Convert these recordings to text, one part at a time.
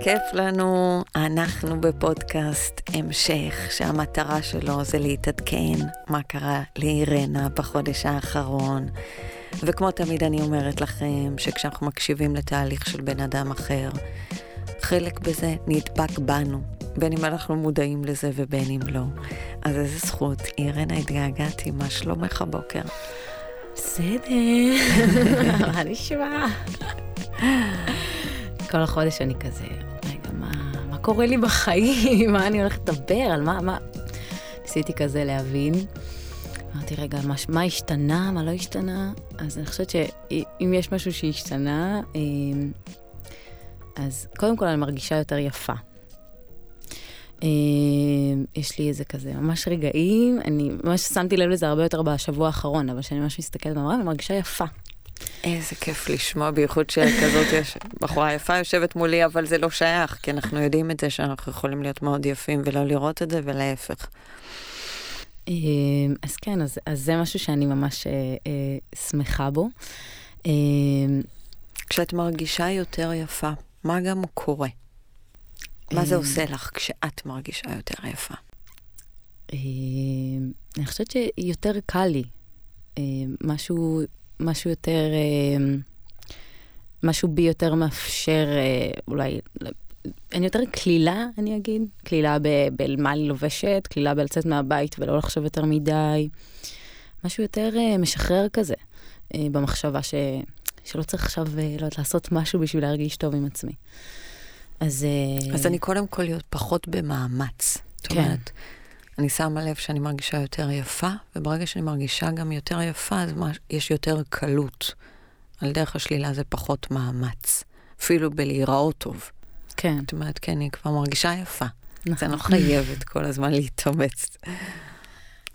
כיף לנו. אנחנו בפודקאסט המשך, שהמטרה שלו זה להתעדכן מה קרה לאירנה בחודש האחרון. וכמו תמיד אני אומרת לכם, שכשאנחנו מקשיבים לתהליך של בן אדם אחר, חלק בזה נדבק בנו, בין אם אנחנו מודעים לזה ובין אם לא. אז איזה זכות. אירנה, התגעגעתי, מה שלומך הבוקר? בסדר, מה נשמע? כל החודש אני כזה, קורה לי בחיים? מה אני הולכת לדבר? על מה, מה? ניסיתי כזה להבין. אמרתי, רגע, מה, מה השתנה, מה לא השתנה? אז אני חושבת שאם יש משהו שהשתנה, אמ, אז קודם כל אני מרגישה יותר יפה. אמ, יש לי איזה כזה ממש רגעים, אני ממש שמתי לב לזה הרבה יותר בשבוע האחרון, אבל כשאני ממש מסתכלת במראה, אני מרגישה יפה. איזה כיף לשמוע, בייחוד שכזאת יש בחורה יפה יושבת מולי, אבל זה לא שייך, כי אנחנו יודעים את זה שאנחנו יכולים להיות מאוד יפים ולא לראות את זה, ולהפך. אמ, אז כן, אז, אז זה משהו שאני ממש אה, אה, שמחה בו. אה, כשאת מרגישה יותר יפה, מה גם קורה? מה זה עושה לך כשאת מרגישה יותר יפה? אה, אני חושבת שיותר קל לי. אה, משהו, משהו יותר, אה, משהו בי יותר מאפשר אולי, אני יותר קלילה, אני אגיד. קלילה במה אני לובשת, קלילה בלצאת מהבית ולא לחשוב יותר מדי. משהו יותר משחרר כזה, במחשבה ש... שלא צריך עכשיו, לא יודעת, לעשות משהו בשביל להרגיש טוב עם עצמי. אז... אה, אז אני קודם כל להיות פחות במאמץ. זאת כן. אומרת, אני שמה לב שאני מרגישה יותר יפה, וברגע שאני מרגישה גם יותר יפה, אז יש יותר קלות. על דרך השלילה זה פחות מאמץ. אפילו בלהיראות טוב. כן. זאת אומרת, כן, אני כבר מרגישה יפה. נכון. אני לא חייבת כל הזמן להתאמץ.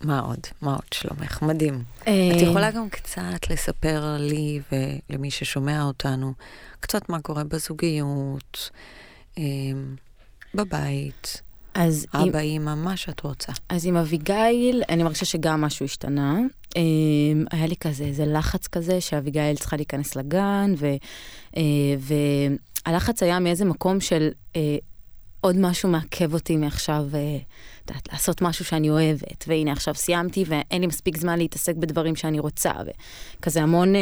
מה עוד? מה עוד שלומך? מדהים. אה, את יכולה גם קצת לספר לי ולמי ששומע אותנו, קצת מה קורה בזוגיות, אמ, בבית. אז אבא, עם... אימא, מה שאת רוצה. אז עם אביגיל, אני מרגישה שגם משהו השתנה. אמ, היה לי כזה, איזה לחץ כזה, שאביגיל צריכה להיכנס לגן, ו, אה, והלחץ היה מאיזה מקום של אה, עוד משהו מעכב אותי מעכשיו, אה, יודעת, לעשות משהו שאני אוהבת, והנה עכשיו סיימתי ואין לי מספיק זמן להתעסק בדברים שאני רוצה, וכזה המון... אה,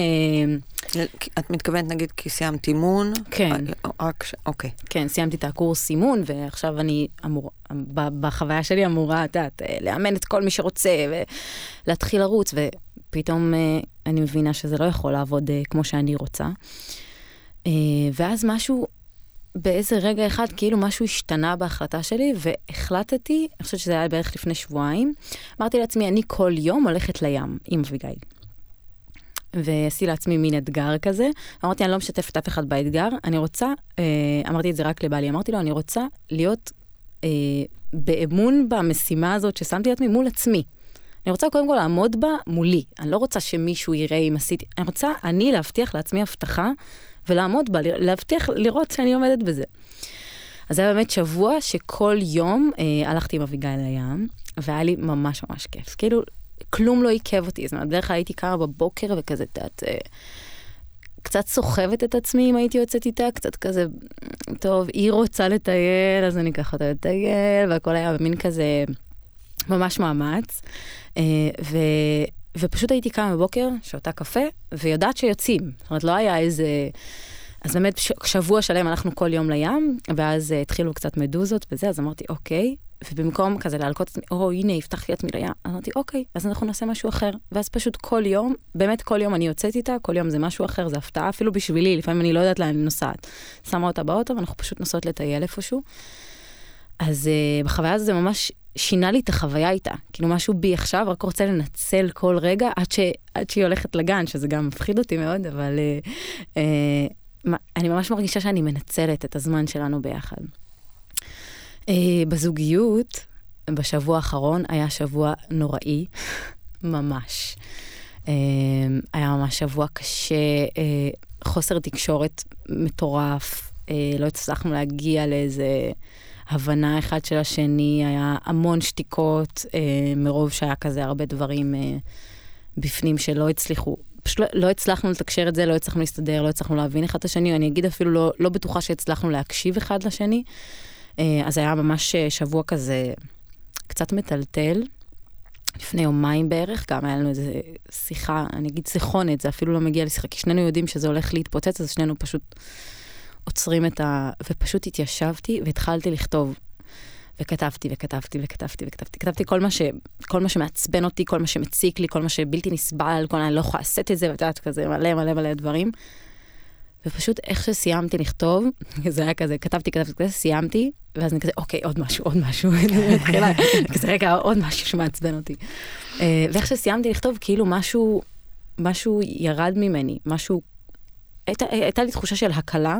את מתכוונת נגיד כי סיימת אימון? כן. אה, רק ש... אוקיי. כן, סיימתי את הקורס אימון, ועכשיו אני אמור, בחוויה שלי אמורה, את יודעת, לאמן את כל מי שרוצה, ולהתחיל לרוץ, ופתאום אני מבינה שזה לא יכול לעבוד כמו שאני רוצה. ואז משהו באיזה רגע אחד כאילו משהו השתנה בהחלטה שלי, והחלטתי, אני חושבת שזה היה בערך לפני שבועיים, אמרתי לעצמי, אני כל יום הולכת לים עם אביגיל. ועשיתי לעצמי מין אתגר כזה, אמרתי, אני לא משתפת אף אחד באתגר, אני רוצה, אה, אמרתי את זה רק לבעלי, אמרתי לו, אני רוצה להיות אה, באמון במשימה הזאת ששמתי לעצמי מול עצמי. אני רוצה קודם כל לעמוד בה מולי, אני לא רוצה שמישהו יראה אם עשיתי, אני רוצה אני להבטיח לעצמי הבטחה ולעמוד בה, להבטיח, לראות שאני עומדת בזה. אז זה היה באמת שבוע שכל יום אה, הלכתי עם אביגיל לים, והיה לי ממש ממש כיף. כאילו, כלום לא עיכב אותי. זאת אומרת, בדרך כלל הייתי קמה בבוקר וכזה, את יודעת, אה, קצת סוחבת את עצמי אם הייתי יוצאת איתה, קצת כזה, טוב, היא רוצה לטייל, אז אני אקח אותה לטייל, והכל היה במין כזה ממש מאמץ. אה, ו... ופשוט הייתי קמה בבוקר, שותה קפה, ויודעת שיוצאים. זאת אומרת, לא היה איזה... אז באמת שבוע שלם הלכנו כל יום לים, ואז uh, התחילו קצת מדוזות וזה, אז אמרתי, אוקיי, ובמקום כזה להלקוט את עצמי, או הנה, הבטחתי לעצמי לים, אמרתי, אוקיי, אז אנחנו נעשה משהו אחר. ואז פשוט כל יום, באמת כל יום אני יוצאת איתה, כל יום זה משהו אחר, זה הפתעה אפילו בשבילי, לפעמים אני לא יודעת לאן אני נוסעת. שמה אותה באוטו, ואנחנו פשוט נוסעות לטייל איפשהו. אז uh, בחוויה הזו זה ממש שינה לי את החוויה איתה. כאילו משהו בי עכשיו רק רוצה לנצל כל רגע עד, ש, עד שהיא הולכת לגן, שזה גם מפחיד אותי מאוד, אבל uh, uh, אני ממש מרגישה שאני מנצלת את הזמן שלנו ביחד. Uh, בזוגיות, בשבוע האחרון היה שבוע נוראי, ממש. Uh, היה ממש שבוע קשה, uh, חוסר תקשורת מטורף, uh, לא הצלחנו להגיע לאיזה... הבנה אחד של השני, היה המון שתיקות, אה, מרוב שהיה כזה הרבה דברים אה, בפנים שלא הצליחו פשוט לא, לא הצלחנו לתקשר את זה, לא הצלחנו להסתדר, לא הצלחנו להבין אחד את השני, אני אגיד אפילו לא, לא בטוחה שהצלחנו להקשיב אחד לשני. אה, אז היה ממש אה, שבוע כזה קצת מטלטל. לפני יומיים בערך, גם היה לנו איזה שיחה, אני אגיד שיחונת, זה אפילו לא מגיע לשיחה, כי שנינו יודעים שזה הולך להתפוצץ, אז שנינו פשוט עוצרים את ה... ופשוט התיישבתי והתחלתי לכתוב. וכתבתי וכתבתי וכתבתי וכתבתי, כתבתי כל מה, ש... כל מה שמעצבן אותי, כל מה שמציק לי, כל מה שבלתי נסבל, כל אני לא יכולה לשאת את זה, ואת יודעת, כזה מלא מלא מלא דברים. ופשוט איך שסיימתי לכתוב, זה היה כזה, כתבתי, כתבתי, כתבתי, סיימתי, ואז אני כזה, אוקיי, עוד משהו, עוד משהו, כזה, רגע, עוד משהו שמעצבן אותי. אה, ואיך שסיימתי לכתוב, כאילו משהו, משהו ירד ממני, משהו, הייתה לי תחושה של הקלה,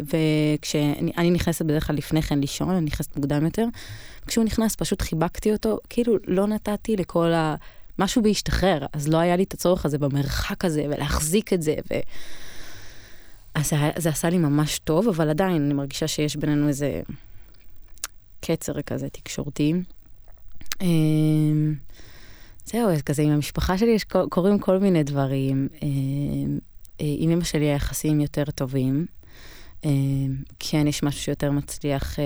וכשאני נכנסת בדרך כלל לפני כן לישון, אני נכנסת מוקדם יותר, כשהוא נכנס פשוט חיבקתי אותו, כאילו לא נתתי לכל ה... משהו בהשתחרר, אז לא היה לי את הצורך הזה במרחק הזה, ולהחזיק את זה, ו... אז זה, זה עשה לי ממש טוב, אבל עדיין אני מרגישה שיש בינינו איזה קצר כזה תקשורתי. אמ, זהו, אז כזה עם המשפחה שלי יש, קורים כל מיני דברים. אה, עם אמא שלי היחסים יותר טובים. כן, יש משהו שיותר מצליח, אה,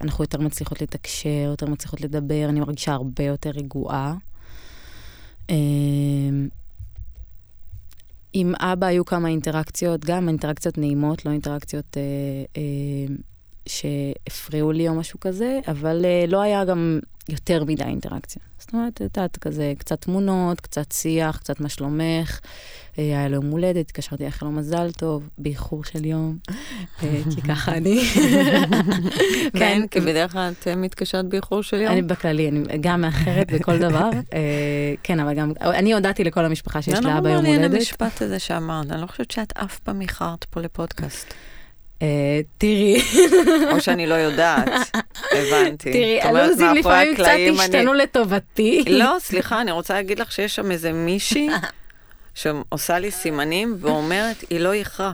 אנחנו יותר מצליחות לתקשר, יותר מצליחות לדבר, אני מרגישה הרבה יותר רגועה. עם אבא היו כמה אינטראקציות, גם אינטראקציות נעימות, לא אינטראקציות אה, אה, שהפריעו לי או משהו כזה, אבל אה, לא היה גם יותר מדי אינטראקציה. זאת אומרת, את יודעת, כזה קצת תמונות, קצת שיח, קצת מה שלומך. אה, היה לו יום הולדת, התקשרתי לאחל לו מזל טוב, באיחור של יום, אה, כי ככה אני. כן, כי בדרך כלל את מתקשרת באיחור של יום. אני בכללי, אני גם מאחרת בכל דבר. אה, כן, אבל גם, אני הודעתי לכל המשפחה שיש לאבא יום הולדת. זה לא מעניין המשפט הזה שאמרת, אני לא חושבת שאת אף פעם איחרת פה לפודקאסט. תראי. או שאני לא יודעת, הבנתי. תראי, הלו"זים לפעמים קצת השתנו לטובתי. לא, סליחה, אני רוצה להגיד לך שיש שם איזה מישהי שעושה לי סימנים ואומרת, היא לא איחרה.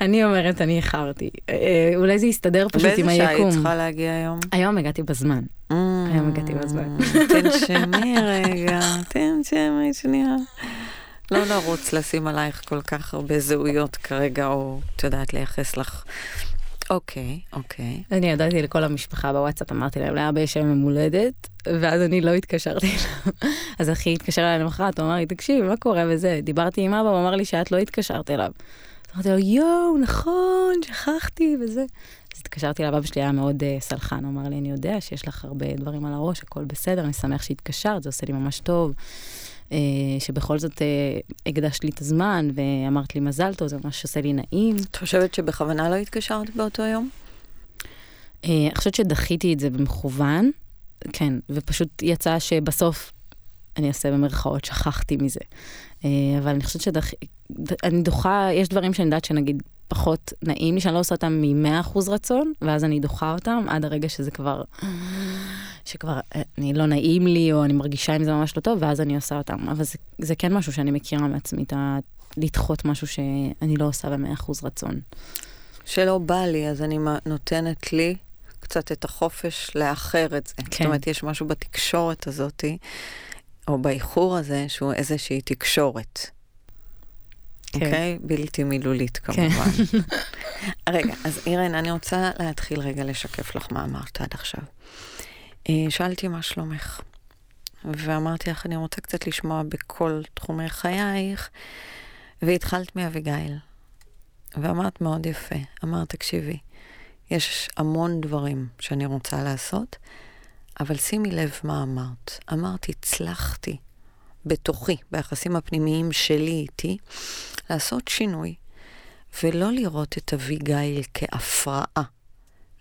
אני אומרת, אני איחרתי. אה, אולי זה יסתדר פשוט עם היקום. באיזה שעה היא צריכה להגיע היום? היום הגעתי בזמן. Mm, היום הגעתי בזמן. תנשמי רגע, תנשמי שנייה. לא לרוץ לשים עלייך כל כך הרבה זהויות כרגע, או את יודעת לייחס לך. אוקיי, אוקיי. אני ידעתי לכל המשפחה בוואטסאפ, אמרתי להם, לאבא יש היום יום הולדת, ואז אני לא התקשרתי אליו. אז אחי התקשר אליי למחרת, הוא אמר לי, תקשיב, מה קורה וזה? דיברתי עם אבא, הוא אמר לי שאת לא התקשרת אליו. אמרתי לו, יואו, נכון, שכחתי וזה. אז התקשרתי לאבא שלי, היה מאוד uh, סלחן, הוא אמר לי, אני יודע שיש לך הרבה דברים על הראש, הכל בסדר, אני שמח שהתקשרת, זה עושה לי ממש טוב. אה, שבכל זאת אה, הקדשת לי את הזמן ואמרת לי מזל טוב, זה ממש עושה לי נעים. את חושבת שבכוונה לא התקשרת באותו יום? אה, אני חושבת שדחיתי את זה במכוון, כן, ופשוט יצא שבסוף, אני אעשה במרכאות, שכחתי מזה. אבל אני חושבת שאני דוחה, יש דברים שאני יודעת שנגיד פחות נעים לי, שאני לא עושה אותם מ-100% רצון, ואז אני דוחה אותם עד הרגע שזה כבר, שכבר אני לא נעים לי, או אני מרגישה עם זה ממש לא טוב, ואז אני עושה אותם. אבל זה, זה כן משהו שאני מכירה מעצמי, את ה... לדחות משהו שאני לא עושה ב-100% רצון. שלא בא לי, אז אני נותנת לי קצת את החופש לאחר את זה. כן. זאת אומרת, יש משהו בתקשורת הזאתי, או באיחור הזה, שהוא איזושהי תקשורת. כן. אוקיי? Okay? בלתי מילולית כן. כמובן. רגע, אז אירן, אני רוצה להתחיל רגע לשקף לך מה אמרת עד עכשיו. אה, שאלתי מה שלומך, ואמרתי לך, אני רוצה קצת לשמוע בכל תחומי חייך, והתחלת מאביגיל. ואמרת מאוד יפה, אמרת, תקשיבי, יש המון דברים שאני רוצה לעשות, אבל שימי לב מה אמרת. אמרת, הצלחתי בתוכי, ביחסים הפנימיים שלי איתי, לעשות שינוי, ולא לראות את אביגיל כהפרעה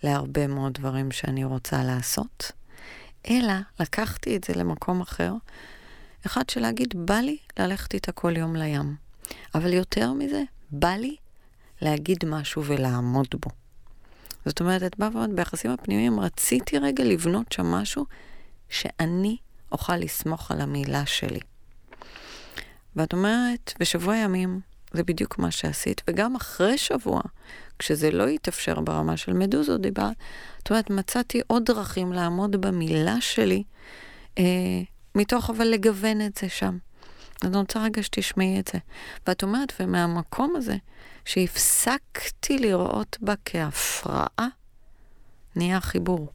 להרבה מאוד דברים שאני רוצה לעשות, אלא לקחתי את זה למקום אחר, אחד שלהגיד, בא לי ללכת איתה כל יום לים. אבל יותר מזה, בא לי להגיד משהו ולעמוד בו. זאת אומרת, את באה ואומרת, ביחסים הפנימיים רציתי רגע לבנות שם משהו שאני אוכל לסמוך על המילה שלי. ואת אומרת, בשבוע ימים זה בדיוק מה שעשית, וגם אחרי שבוע, כשזה לא יתאפשר ברמה של מדוזות דיברת, זאת אומרת, מצאתי עוד דרכים לעמוד במילה שלי, אה, מתוך אבל לגוון את זה שם. אני רוצה רגע שתשמעי את זה. ואת אומרת, ומהמקום הזה, שהפסקתי לראות בה כהפרעה, נהיה חיבור.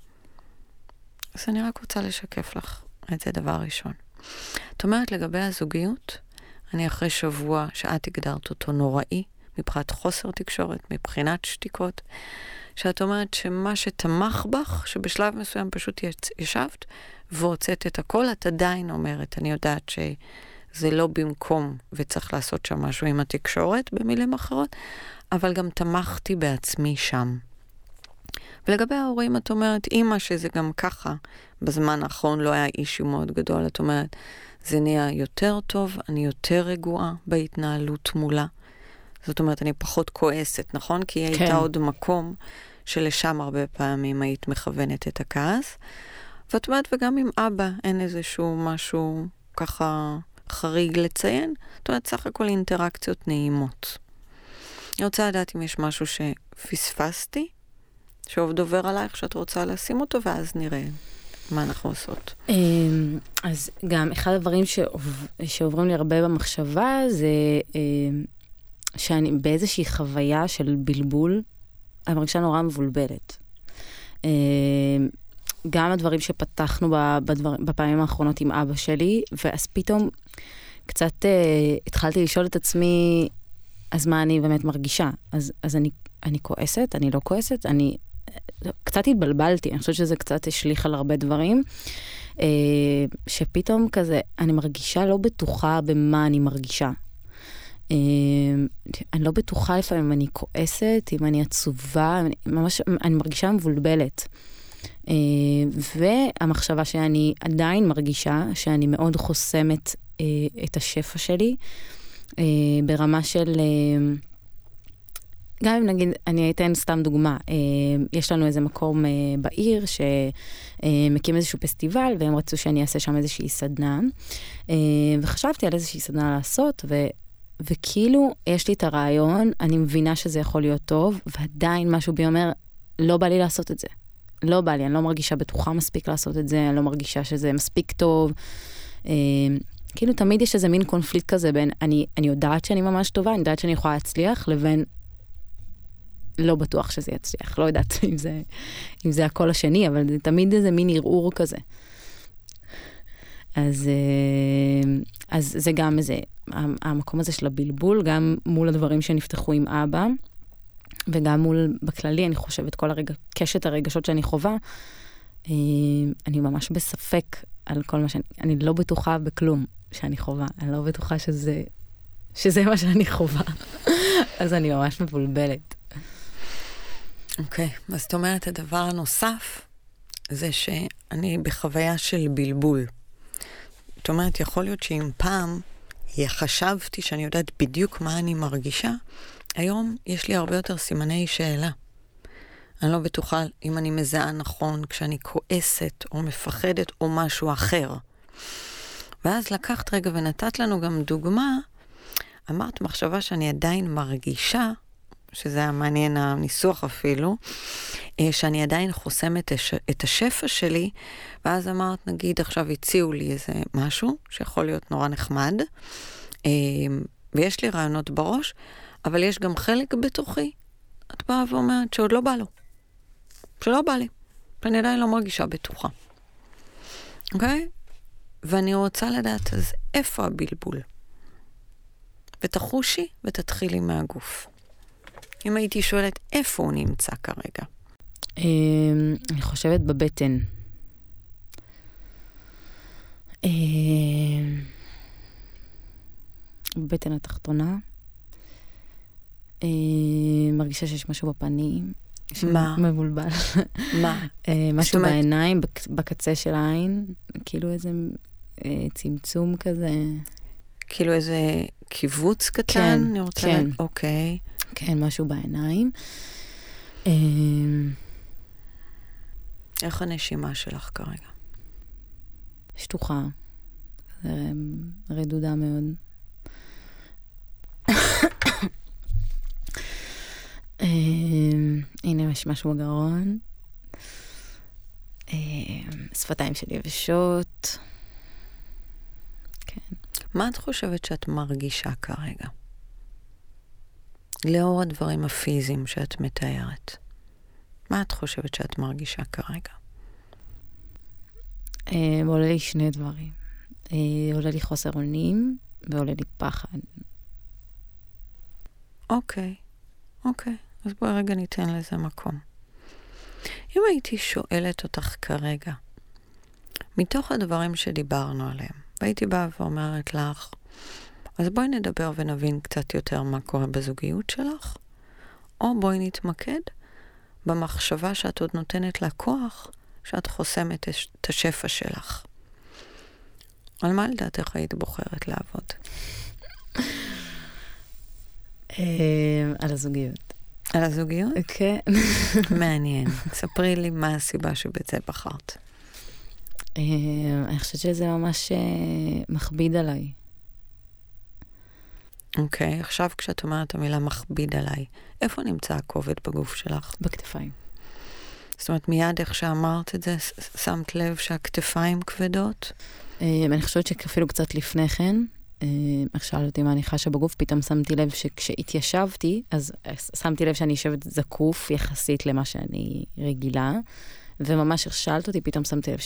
אז אני רק רוצה לשקף לך את זה דבר ראשון. את אומרת לגבי הזוגיות, אני אחרי שבוע שאת הגדרת אותו נוראי, מבחינת חוסר תקשורת, מבחינת שתיקות, שאת אומרת שמה שתמך בך, שבשלב מסוים פשוט ישבת והוצאת את הכל, את עדיין אומרת, אני יודעת שזה לא במקום וצריך לעשות שם משהו עם התקשורת, במילים אחרות, אבל גם תמכתי בעצמי שם. ולגבי ההורים, את אומרת, אימא שזה גם ככה, בזמן האחרון לא היה אישיו מאוד גדול, את אומרת, זה נהיה יותר טוב, אני יותר רגועה בהתנהלות מולה. זאת אומרת, אני פחות כועסת, נכון? כי היא כן. הייתה עוד מקום שלשם הרבה פעמים היית מכוונת את הכעס. ואת אומרת, וגם עם אבא אין איזשהו משהו ככה חריג לציין. זאת אומרת, סך הכל אינטראקציות נעימות. אני רוצה לדעת אם יש משהו שפספסתי, שעוד עובר עלייך, שאת רוצה לשים אותו, ואז נראה מה אנחנו עושות. אמ, אז גם אחד הדברים שעוברים לי הרבה במחשבה זה אמ, שאני באיזושהי חוויה של בלבול, אני מרגישה נורא מבולבלת. אמ, גם הדברים שפתחנו בדבר, בפעמים האחרונות עם אבא שלי, ואז פתאום קצת uh, התחלתי לשאול את עצמי, אז מה אני באמת מרגישה? אז, אז אני, אני כועסת? אני לא כועסת? אני... קצת התבלבלתי, אני חושבת שזה קצת השליך על הרבה דברים. Uh, שפתאום כזה, אני מרגישה לא בטוחה במה אני מרגישה. Uh, אני לא בטוחה לפעמים אם אני כועסת, אם אני עצובה, אני ממש, אני מרגישה מבולבלת. Uh, והמחשבה שאני עדיין מרגישה שאני מאוד חוסמת את השפע שלי, ברמה של... גם אם נגיד, אני אתן סתם דוגמה, uh, יש לנו איזה מקום uh, בעיר שמקים uh, איזשהו פסטיבל, והם רצו שאני אעשה שם איזושהי סדנה, וחשבתי על איזושהי סדנה לעשות, ו... וכאילו, יש לי את הרעיון, אני מבינה שזה יכול להיות טוב, ועדיין משהו בי אומר, לא בא לי לעשות את זה. לא בא לי, אני לא מרגישה בטוחה מספיק לעשות את זה, אני לא מרגישה שזה מספיק טוב. אה, כאילו תמיד יש איזה מין קונפליקט כזה בין אני, אני יודעת שאני ממש טובה, אני יודעת שאני יכולה להצליח, לבין לא בטוח שזה יצליח. לא יודעת אם זה, אם זה הקול השני, אבל זה תמיד איזה מין ערעור כזה. אז, אה, אז זה גם איזה, המקום הזה של הבלבול, גם מול הדברים שנפתחו עם אבא. וגם מול, בכללי, אני חושבת, כל הרגע, קשת הרגשות שאני חווה, אה, אני ממש בספק על כל מה שאני, אני לא בטוחה בכלום שאני חווה, אני לא בטוחה שזה, שזה מה שאני חווה, אז אני ממש מבולבלת. אוקיי, okay, אז זאת אומרת, הדבר הנוסף זה שאני בחוויה של בלבול. זאת אומרת, יכול להיות שאם פעם חשבתי שאני יודעת בדיוק מה אני מרגישה, היום יש לי הרבה יותר סימני שאלה. אני לא בטוחה אם אני מזהה נכון כשאני כועסת או מפחדת או משהו אחר. ואז לקחת רגע ונתת לנו גם דוגמה, אמרת מחשבה שאני עדיין מרגישה, שזה היה מעניין הניסוח אפילו, אה, שאני עדיין חוסמת את השפע שלי, ואז אמרת, נגיד עכשיו הציעו לי איזה משהו שיכול להיות נורא נחמד, אה, ויש לי רעיונות בראש, אבל יש גם חלק בתוכי, את באה ואומרת שעוד לא בא לו. שלא בא לי. ואני עדיין לא מרגישה בטוחה. אוקיי? ואני רוצה לדעת, אז איפה הבלבול? ותחושי ותתחילי מהגוף. אם הייתי שואלת, איפה הוא נמצא כרגע? אמ, אני חושבת בבטן. אמ, בבטן התחתונה. אה, מרגישה שיש משהו בפנים. מה? מבולבל. מה? אה, משהו בעיניים, בקצה של העין, כאילו איזה אה, צמצום כזה. כאילו איזה קיבוץ קטן? כן, אני רוצה כן. אוקיי. כן, משהו בעיניים. איך הנשימה שלך כרגע? שטוחה. רדודה מאוד. אמ, הנה יש משהו בגרון. אמ, שפתיים שלי יבשות. מה את חושבת שאת מרגישה כרגע? לאור הדברים הפיזיים שאת מתארת, מה את חושבת שאת מרגישה כרגע? אה, עולה לי שני דברים. אה, עולה לי חוסר אונים ועולה לי פחד. אוקיי, אוקיי, אז בואי רגע ניתן לזה מקום. אם הייתי שואלת אותך כרגע, מתוך הדברים שדיברנו עליהם, והייתי באה ואומרת לך, אז בואי נדבר ונבין קצת יותר מה קורה בזוגיות שלך, או בואי נתמקד במחשבה שאת עוד נותנת לה כוח, שאת חוסמת את השפע שלך. על מה לדעתך היית בוחרת לעבוד? אה, על הזוגיות. על הזוגיות? כן. מעניין. ספרי לי מה הסיבה שבאת זה בחרת. אה, אני חושבת שזה ממש אה, מכביד עליי. אוקיי, עכשיו כשאת אומרת המילה מכביד עליי, איפה נמצא הכובד בגוף שלך? בכתפיים. זאת אומרת, מיד איך שאמרת את זה, שמת לב שהכתפיים כבדות? אני חושבת שאפילו קצת לפני כן, איך שאלת אותי מה אני חשה בגוף, פתאום שמתי לב שכשהתיישבתי, אז שמתי לב שאני יושבת זקוף יחסית למה שאני רגילה, וממש איך שאלת אותי, פתאום שמתי לב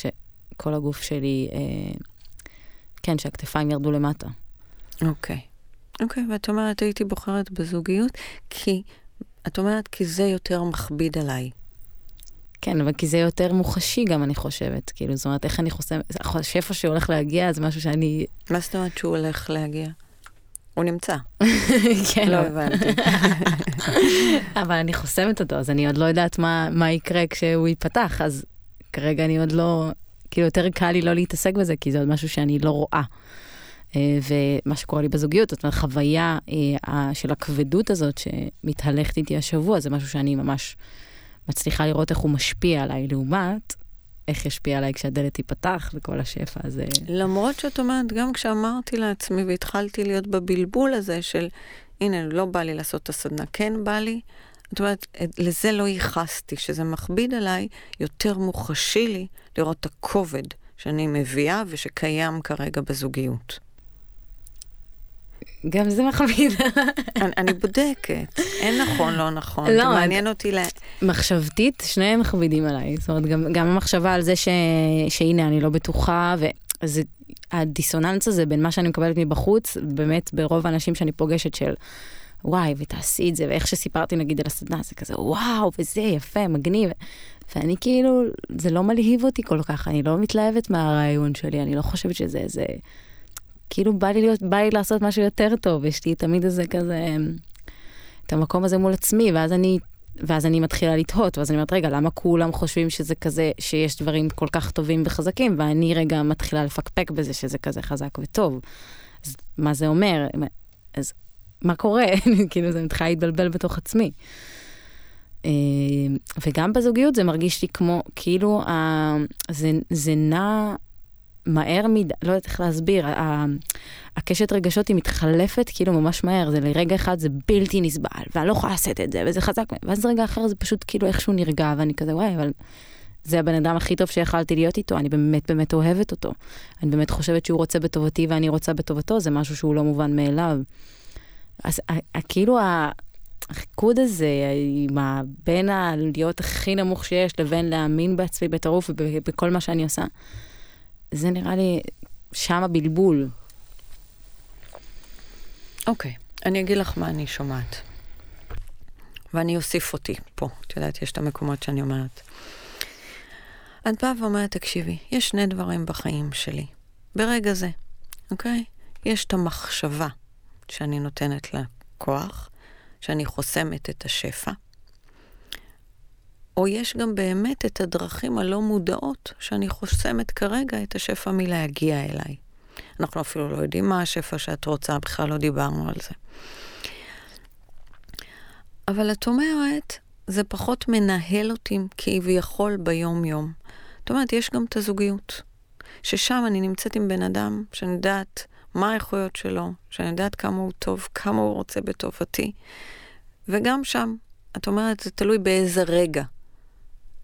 שכל הגוף שלי, אה, כן, שהכתפיים ירדו למטה. אוקיי. אוקיי, ואת אומרת, הייתי בוחרת בזוגיות, כי, את אומרת, כי זה יותר מכביד עליי. כן, אבל כי זה יותר מוחשי גם, אני חושבת. כאילו, זאת אומרת, איך אני חוסמת, השפע שהולך להגיע זה משהו שאני... מה זאת אומרת שהוא הולך להגיע? הוא נמצא. כן. לא הבנתי. אבל אני חוסמת אותו, אז אני עוד לא יודעת מה, מה יקרה כשהוא ייפתח, אז כרגע אני עוד לא... כאילו, יותר קל לי לא להתעסק בזה, כי זה עוד משהו שאני לא רואה. אה, ומה שקורה לי בזוגיות, זאת אומרת, חוויה אה, של הכבדות הזאת שמתהלכת איתי השבוע, זה משהו שאני ממש מצליחה לראות איך הוא משפיע עליי, לעומת איך ישפיע עליי כשהדלת תיפתח וכל השפע הזה. למרות שאת אומרת, גם כשאמרתי לעצמי והתחלתי להיות בבלבול הזה של, הנה, לא בא לי לעשות את הסדנה, כן בא לי, זאת אומרת, לזה לא ייחסתי, שזה מכביד עליי, יותר מוחשי לי לראות את הכובד שאני מביאה ושקיים כרגע בזוגיות. גם זה מכביד. אני, אני בודקת, אין נכון, לא נכון. לא, מעניין אותי ל... מחשבתית, שניהם מכבידים עליי. זאת אומרת, גם, גם המחשבה על זה ש... שהנה, אני לא בטוחה, וזה... הדיסוננס הזה בין מה שאני מקבלת מבחוץ, באמת ברוב האנשים שאני פוגשת של וואי, ותעשי את זה, ואיך שסיפרתי נגיד על הסדנה, זה כזה וואו, וזה יפה, מגניב. ואני כאילו, זה לא מלהיב אותי כל כך, אני לא מתלהבת מהרעיון שלי, אני לא חושבת שזה איזה... כאילו בא לי, להיות, בא לי לעשות משהו יותר טוב, יש לי תמיד איזה כזה, את המקום הזה מול עצמי, ואז אני, ואז אני מתחילה לתהות, ואז אני אומרת, רגע, למה כולם חושבים שזה כזה, שיש דברים כל כך טובים וחזקים, ואני רגע מתחילה לפקפק בזה שזה כזה חזק וטוב. אז מה זה אומר? אז מה קורה? כאילו, זה מתחילה להתבלבל בתוך עצמי. אה, וגם בזוגיות זה מרגיש לי כמו, כאילו, זה, זה נע מהר מדי, לא יודעת איך להסביר, הקשת רגשות היא מתחלפת כאילו ממש מהר, זה לרגע אחד זה בלתי נסבל, ואני לא יכולה לעשות את זה, וזה חזק, ואז רגע אחר זה פשוט כאילו איכשהו נרגע, ואני כזה, וואי, אבל זה הבן אדם הכי טוב שיכלתי להיות איתו, אני באמת באמת אוהבת אותו. אני באמת חושבת שהוא רוצה בטובתי ואני רוצה בטובתו, זה משהו שהוא לא מובן מאליו. אז כאילו הריקוד הזה, בין הלהיות הכי נמוך שיש לבין להאמין בעצמי בטירוף ובכל מה שאני עושה, זה נראה לי שם הבלבול. אוקיי, okay. אני אגיד לך מה אני שומעת. ואני אוסיף אותי פה. את יודעת, יש את המקומות שאני אומרת. את באה ואומרת, תקשיבי, יש שני דברים בחיים שלי. ברגע זה, אוקיי? יש את המחשבה שאני נותנת לה כוח, שאני חוסמת את השפע, או יש גם באמת את הדרכים הלא מודעות שאני חוסמת כרגע את השפע מלהגיע אליי. אנחנו אפילו לא יודעים מה השפע שאת רוצה, בכלל לא דיברנו על זה. אבל את אומרת, זה פחות מנהל אותי כביכול ביום-יום. זאת אומרת, יש גם את הזוגיות, ששם אני נמצאת עם בן אדם שאני יודעת מה האיכויות שלו, שאני יודעת כמה הוא טוב, כמה הוא רוצה בטובתי, וגם שם, את אומרת, זה תלוי באיזה רגע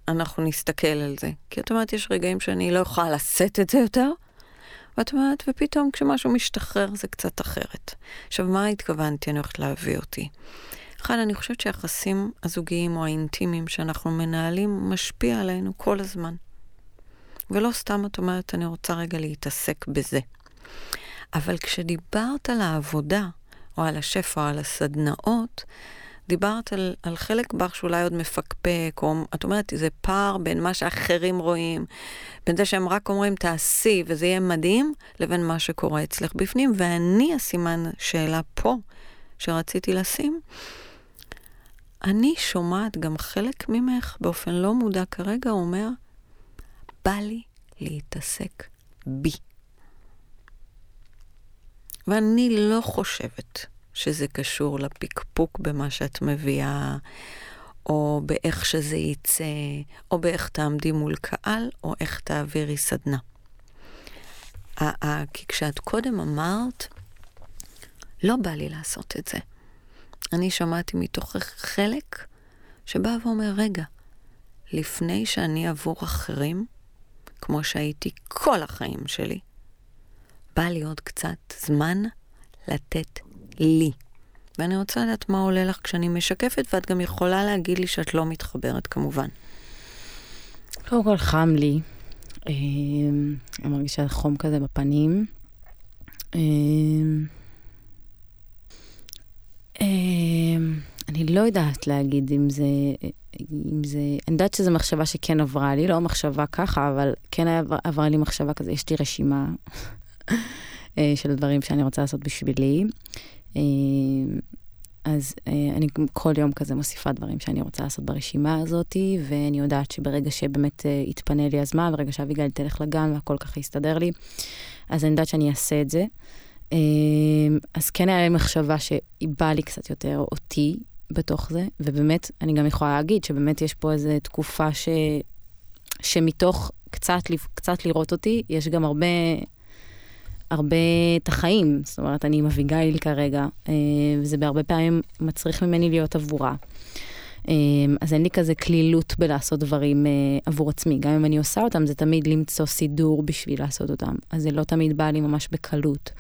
אנחנו נסתכל על זה. כי את אומרת, יש רגעים שאני לא יכולה לשאת את זה יותר, ואת אומרת, ופתאום כשמשהו משתחרר זה קצת אחרת. עכשיו, מה התכוונתי? אני הולכת להביא אותי. אחד, אני חושבת שהיחסים הזוגיים או האינטימיים שאנחנו מנהלים משפיע עלינו כל הזמן. ולא סתם את אומרת, אני רוצה רגע להתעסק בזה. אבל כשדיברת על העבודה, או על השפע, או על הסדנאות, דיברת על, על חלק בך שאולי עוד מפקפק, או את אומרת, זה פער בין מה שאחרים רואים, בין זה שהם רק אומרים תעשי וזה יהיה מדהים, לבין מה שקורה אצלך בפנים. ואני הסימן שאלה פה, שרציתי לשים, אני שומעת גם חלק ממך, באופן לא מודע כרגע, אומר, בא לי להתעסק בי. ואני לא חושבת שזה קשור לפקפוק במה שאת מביאה, או באיך שזה יצא, או באיך תעמדי מול קהל, או איך תעבירי סדנה. כי כשאת קודם אמרת, לא בא לי לעשות את זה. אני שמעתי מתוכך חלק שבא ואומר, רגע, לפני שאני עבור אחרים, כמו שהייתי כל החיים שלי, בא לי עוד קצת זמן לתת לי. ואני רוצה לדעת מה עולה לך כשאני משקפת, ואת גם יכולה להגיד לי שאת לא מתחברת, כמובן. קודם כל חם לי. אה, אני מרגישה חום כזה בפנים. אה, אה, אני לא יודעת להגיד אם זה, אם זה, אני יודעת שזו מחשבה שכן עברה לי, לא מחשבה ככה, אבל כן עברה לי מחשבה כזה, יש לי רשימה של דברים שאני רוצה לעשות בשבילי. אה, אז אה, אני כל יום כזה מוסיפה דברים שאני רוצה לעשות ברשימה הזאת, ואני יודעת שברגע שבאמת אה, יתפנה לי הזמן, ברגע שאביגל תלך לגן והכל ככה יסתדר לי, אז אני יודעת שאני אעשה את זה. אז כן היה לי מחשבה שבא לי קצת יותר אותי בתוך זה, ובאמת, אני גם יכולה להגיד שבאמת יש פה איזו תקופה ש... שמתוך קצת, קצת לראות אותי, יש גם הרבה הרבה את החיים. זאת אומרת, אני עם אביגיל כרגע, אה, וזה בהרבה פעמים מצריך ממני להיות עבורה. אה, אז אין לי כזה כלילות בלעשות דברים אה, עבור עצמי. גם אם אני עושה אותם, זה תמיד למצוא סידור בשביל לעשות אותם. אז זה לא תמיד בא לי ממש בקלות.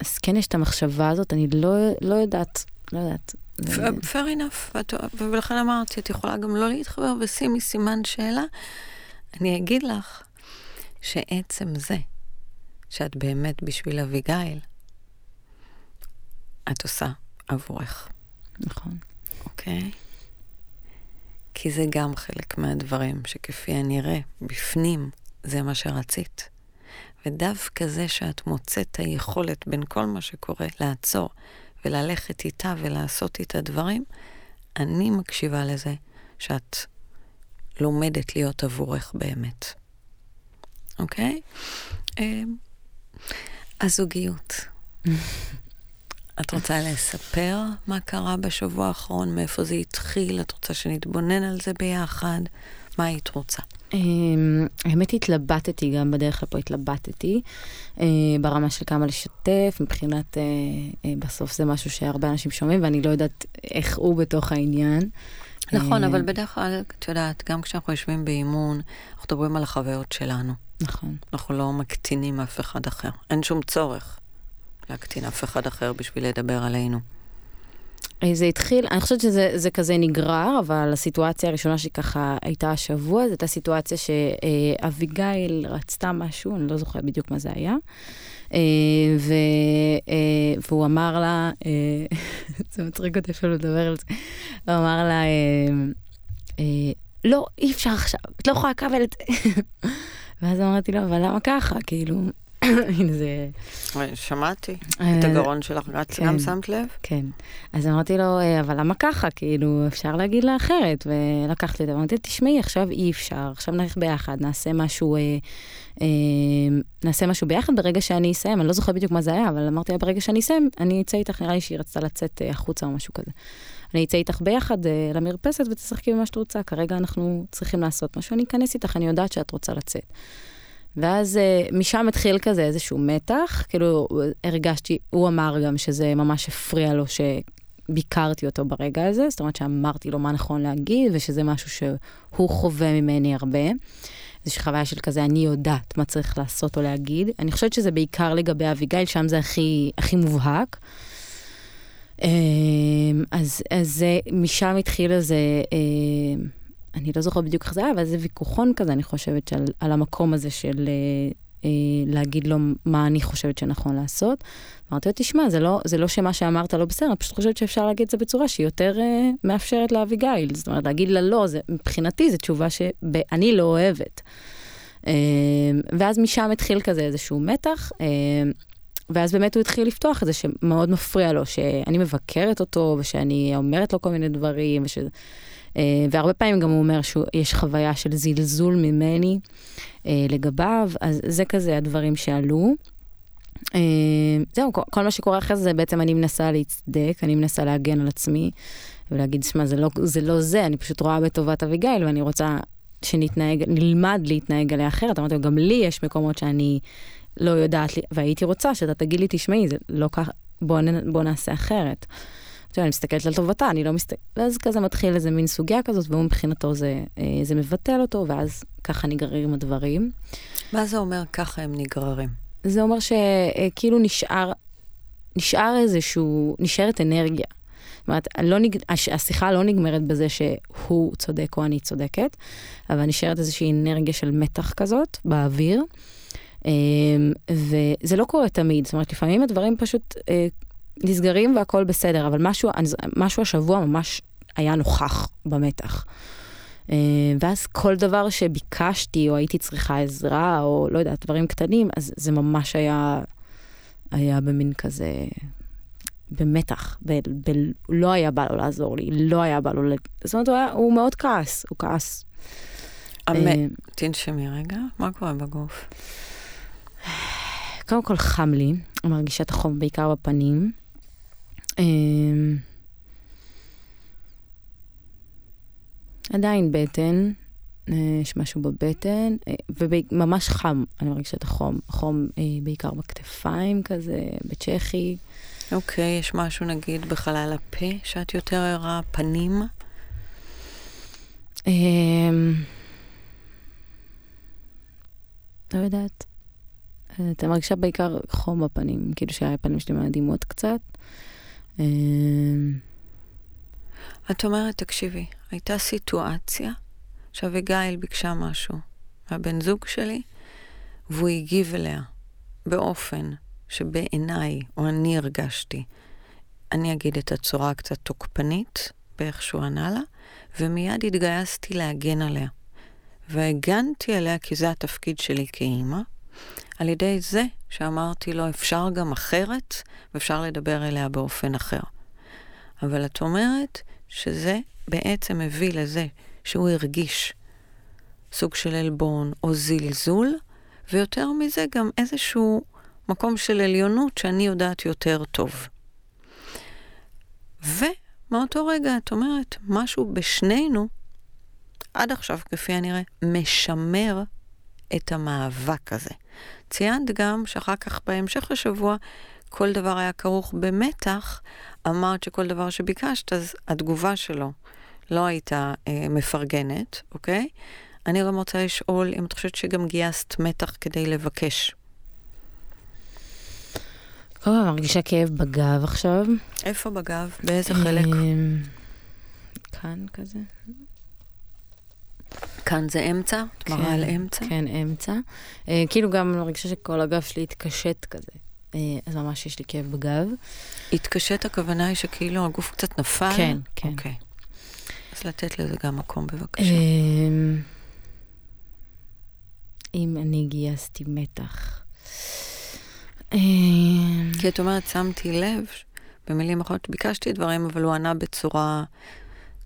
אז כן יש את המחשבה הזאת, אני לא, לא יודעת, לא יודעת. fair enough, ולכן אמרתי, את יכולה גם לא להתחבר ושימי סימן שאלה. אני אגיד לך, שעצם זה שאת באמת בשביל אביגיל, את עושה עבורך. נכון. אוקיי? כי זה גם חלק מהדברים שכפי הנראה, בפנים, זה מה שרצית. ודווקא זה שאת מוצאת את היכולת בין כל מה שקורה לעצור וללכת איתה ולעשות איתה דברים, אני מקשיבה לזה שאת לומדת להיות עבורך באמת. אוקיי? אמ, הזוגיות. את רוצה לספר מה קרה בשבוע האחרון, מאיפה זה התחיל? את רוצה שנתבונן על זה ביחד? מה היית רוצה? אמ, האמת התלבטתי, גם בדרך לפה התלבטתי, אה, ברמה של כמה לשתף, מבחינת, אה, אה, בסוף זה משהו שהרבה אנשים שומעים, ואני לא יודעת איך הוא בתוך העניין. נכון, אבל בדרך כלל, את יודעת, גם כשאנחנו יושבים באימון, אנחנו מדברים על החוויות שלנו. נכון. אנחנו לא מקטינים אף אחד אחר. אין שום צורך להקטין אף אחד אחר בשביל לדבר עלינו. אה, זה התחיל, אני חושבת שזה כזה נגרר, אבל הסיטואציה הראשונה שככה הייתה השבוע, זו הייתה סיטואציה שאביגיל רצתה משהו, אני לא זוכרת בדיוק מה זה היה. אה, ו, אה, והוא אמר לה, זה מצחיק אותי אפילו לדבר על זה, הוא אמר לה, לא, אי אפשר עכשיו, את לא יכולה לקבל את זה. ואז אמרתי לו, אבל למה ככה? כאילו, זה... שמעתי את אה, הגרון שלך, את כן, גם שמת לב? כן. אז אמרתי לו, אה, אבל למה ככה? כאילו, אפשר להגיד לה אחרת. ולקחתי את זה, אמרתי, תשמעי, עכשיו אי אפשר, עכשיו נלך ביחד, נעשה משהו, אה, אה, נעשה משהו ביחד ברגע שאני אסיים. אני לא זוכרת בדיוק מה זה היה, אבל אמרתי לה, ברגע שאני אסיים, אני אצא איתך, נראה לי שהיא רצתה לצאת החוצה או משהו כזה. אני אצא איתך ביחד אה, למרפסת ותשחקי במה שאת רוצה, כרגע אנחנו צריכים לעשות משהו, אני אכנס איתך, אני יודעת שאת רוצה לצאת. ואז uh, משם התחיל כזה איזשהו מתח, כאילו הרגשתי, הוא אמר גם שזה ממש הפריע לו שביקרתי אותו ברגע הזה, זאת אומרת שאמרתי לו מה נכון להגיד, ושזה משהו שהוא חווה ממני הרבה. איזושהי חוויה של כזה, אני יודעת מה צריך לעשות או להגיד. אני חושבת שזה בעיקר לגבי אביגיל, שם זה הכי, הכי מובהק. אמ, אז, אז משם התחיל איזה, אמ, אני לא זוכרת בדיוק איך זה היה, אבל זה ויכוחון כזה, אני חושבת, על, על המקום הזה של אה, אה, להגיד לו מה אני חושבת שנכון לעשות. אמרתי לו, תשמע, זה לא, זה לא שמה שאמרת לא בסדר, אני פשוט חושבת שאפשר להגיד את זה בצורה שהיא יותר אה, מאפשרת לאביגיל. זאת אומרת, להגיד לה לא, זה, מבחינתי זו תשובה שאני לא אוהבת. אה, ואז משם התחיל כזה איזשהו מתח. ואז באמת הוא התחיל לפתוח את זה שמאוד מפריע לו, שאני מבקרת אותו, ושאני אומרת לו כל מיני דברים, וש... אה, והרבה פעמים גם הוא אומר שיש חוויה של זלזול ממני אה, לגביו, אז זה כזה הדברים שעלו. אה, זהו, כל מה שקורה אחרי זה, בעצם אני מנסה להצדק, אני מנסה להגן על עצמי, ולהגיד, שמע, זה, לא, זה לא זה, אני פשוט רואה בטובת אביגיל, ואני רוצה שנתנהג, נלמד להתנהג עליה אחרת. אמרתי לו, גם לי יש מקומות שאני לא יודעת, והייתי רוצה שאתה תגיד לי, תשמעי, זה לא ככה, בוא, בוא נעשה אחרת. אני מסתכלת על טובתה, אני לא מסתכלת, ואז כזה מתחיל איזה מין סוגיה כזאת, והוא מבחינתו זה, אה, זה מבטל אותו, ואז ככה נגררים הדברים. מה זה אומר ככה הם נגררים? זה אומר שכאילו נשאר, נשאר איזשהו, נשארת אנרגיה. זאת אומרת, לא נג... השיחה לא נגמרת בזה שהוא צודק או אני צודקת, אבל נשארת איזושהי אנרגיה של מתח כזאת באוויר. אמ, וזה לא קורה תמיד, זאת אומרת, לפעמים הדברים פשוט אה, נסגרים והכל בסדר, אבל משהו, משהו השבוע ממש היה נוכח במתח. אמ, ואז כל דבר שביקשתי, או הייתי צריכה עזרה, או לא יודעת, דברים קטנים, אז זה ממש היה, היה במין כזה, במתח, ב, ב, לא היה בא לו לעזור לי, לא היה בא לו, זאת אומרת, הוא, היה, הוא מאוד כעס, הוא כעס. אמ, תנשמי רגע, מה קורה בגוף? קודם כל חם לי, אני מרגישה את החום בעיקר בפנים. אמ, עדיין בטן, אה, יש משהו בבטן, אה, וממש חם, אני מרגישה את החום. החום אה, בעיקר בכתפיים כזה, בצ'כי. אוקיי, יש משהו נגיד בחלל הפה, שאת יותר ערה, פנים? אמ, לא יודעת. אתה מרגישה בעיקר חום בפנים, כאילו שהפנים שלי מאדימות קצת. אמ, את אומרת, תקשיבי, הייתה סיטואציה שאביגיל ביקשה משהו מהבן זוג שלי, והוא הגיב אליה באופן שבעיניי, או אני הרגשתי, אני אגיד את הצורה הקצת תוקפנית באיך שהוא ענה לה, ומיד התגייסתי להגן עליה. והגנתי עליה כי זה התפקיד שלי כאימא, על ידי זה שאמרתי לו, אפשר גם אחרת, ואפשר לדבר אליה באופן אחר. אבל את אומרת שזה בעצם מביא לזה שהוא הרגיש סוג של עלבון או זלזול, ויותר מזה גם איזשהו מקום של עליונות שאני יודעת יותר טוב. ומאותו רגע את אומרת, משהו בשנינו, עד עכשיו כפי הנראה, משמר את המאבק הזה. ציינת גם שאחר כך בהמשך השבוע כל דבר היה כרוך במתח, אמרת שכל דבר שביקשת, אז התגובה שלו לא הייתה אה, מפרגנת, אוקיי? אני גם רוצה לשאול אם את חושבת שגם גייסת מתח כדי לבקש. כל, מרגישה כאב בגב עכשיו. איפה בגב? באיזה חלק? אמ, כאן כזה. כאן זה אמצע? את מראה על אמצע? כן, אמצע. אה, כאילו גם מרגישה שכל הגב שלי התקשט כזה. אה, אז ממש יש לי כאב בגב. התקשט הכוונה היא שכאילו הגוף קצת נפל? כן, כן. אוקיי. אז לתת לזה גם מקום בבקשה. אה, אם אני גייסתי מתח. כי את אומרת, שמתי לב, במילים אחרות, ביקשתי דברים, אבל הוא ענה בצורה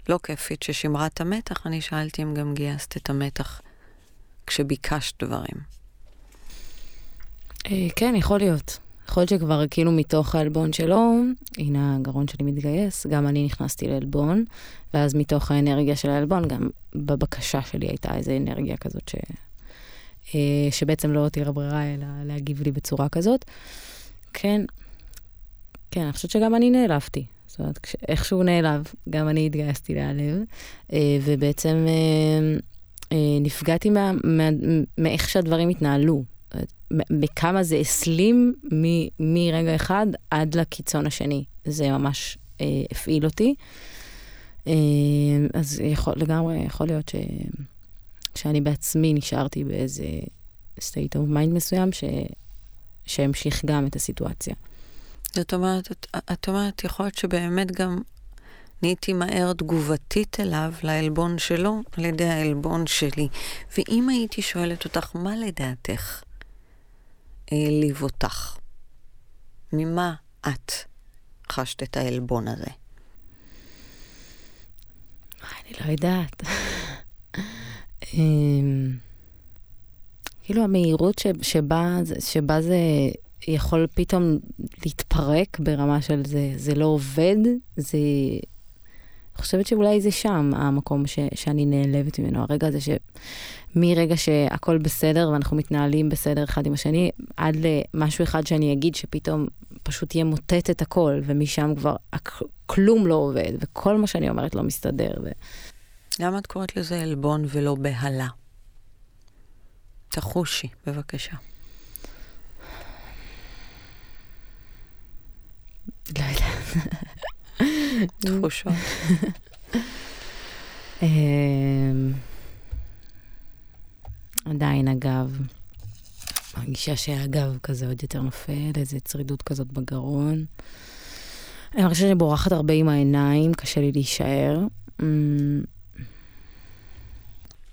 לא כיפית ששימרה את המתח, אני שאלתי אם גם גייסת את המתח כשביקשת דברים. אה, כן, יכול להיות. יכול להיות שכבר כאילו מתוך העלבון שלו, הנה הגרון שלי מתגייס, גם אני נכנסתי לעלבון, ואז מתוך האנרגיה של העלבון, גם בבקשה שלי הייתה איזו אנרגיה כזאת ש... אה, שבעצם לא הותירה ברירה, אלא להגיב לי בצורה כזאת. כן, כן, אני חושבת שגם אני נעלבתי. זאת אומרת, איך שהוא נעלב, גם אני התגייסתי להיעלב, אה, ובעצם נפגעתי מה, מה, מאיך שהדברים התנהלו. בכמה זה הסלים מ, מרגע אחד עד לקיצון השני. זה ממש אה, הפעיל אותי. אה, אז יכול, לגמרי יכול להיות ש, שאני בעצמי נשארתי באיזה state of mind מסוים ש, שהמשיך גם את הסיטואציה. זאת אומרת, את, את אומרת, יכול להיות שבאמת גם נהייתי מהר תגובתית אליו, לעלבון שלו, על ידי העלבון שלי. ואם הייתי שואלת אותך, מה לדעתך העליב אותך? ממה את חשת את העלבון הזה? אני לא יודעת. אמ, כאילו המהירות שבה זה יכול פתאום להתפרק ברמה של זה, זה לא עובד, זה... אני חושבת שאולי זה שם המקום ש, שאני נעלבת ממנו, הרגע הזה שמרגע שהכל בסדר ואנחנו מתנהלים בסדר אחד עם השני, עד למשהו אחד שאני אגיד שפתאום פשוט ימוטט את הכל, ומשם כבר כלום לא עובד, וכל מה שאני אומרת לא מסתדר. ו... למה את קוראת לזה עלבון ולא בהלה? תחושי, בבקשה. לא יודעת. תחושות. אמ, עדיין, אגב, מרגישה שהגב כזה עוד יותר נופל, איזה צרידות כזאת בגרון. אני מרגישה שאני בורחת הרבה עם העיניים, קשה לי להישאר. אמ,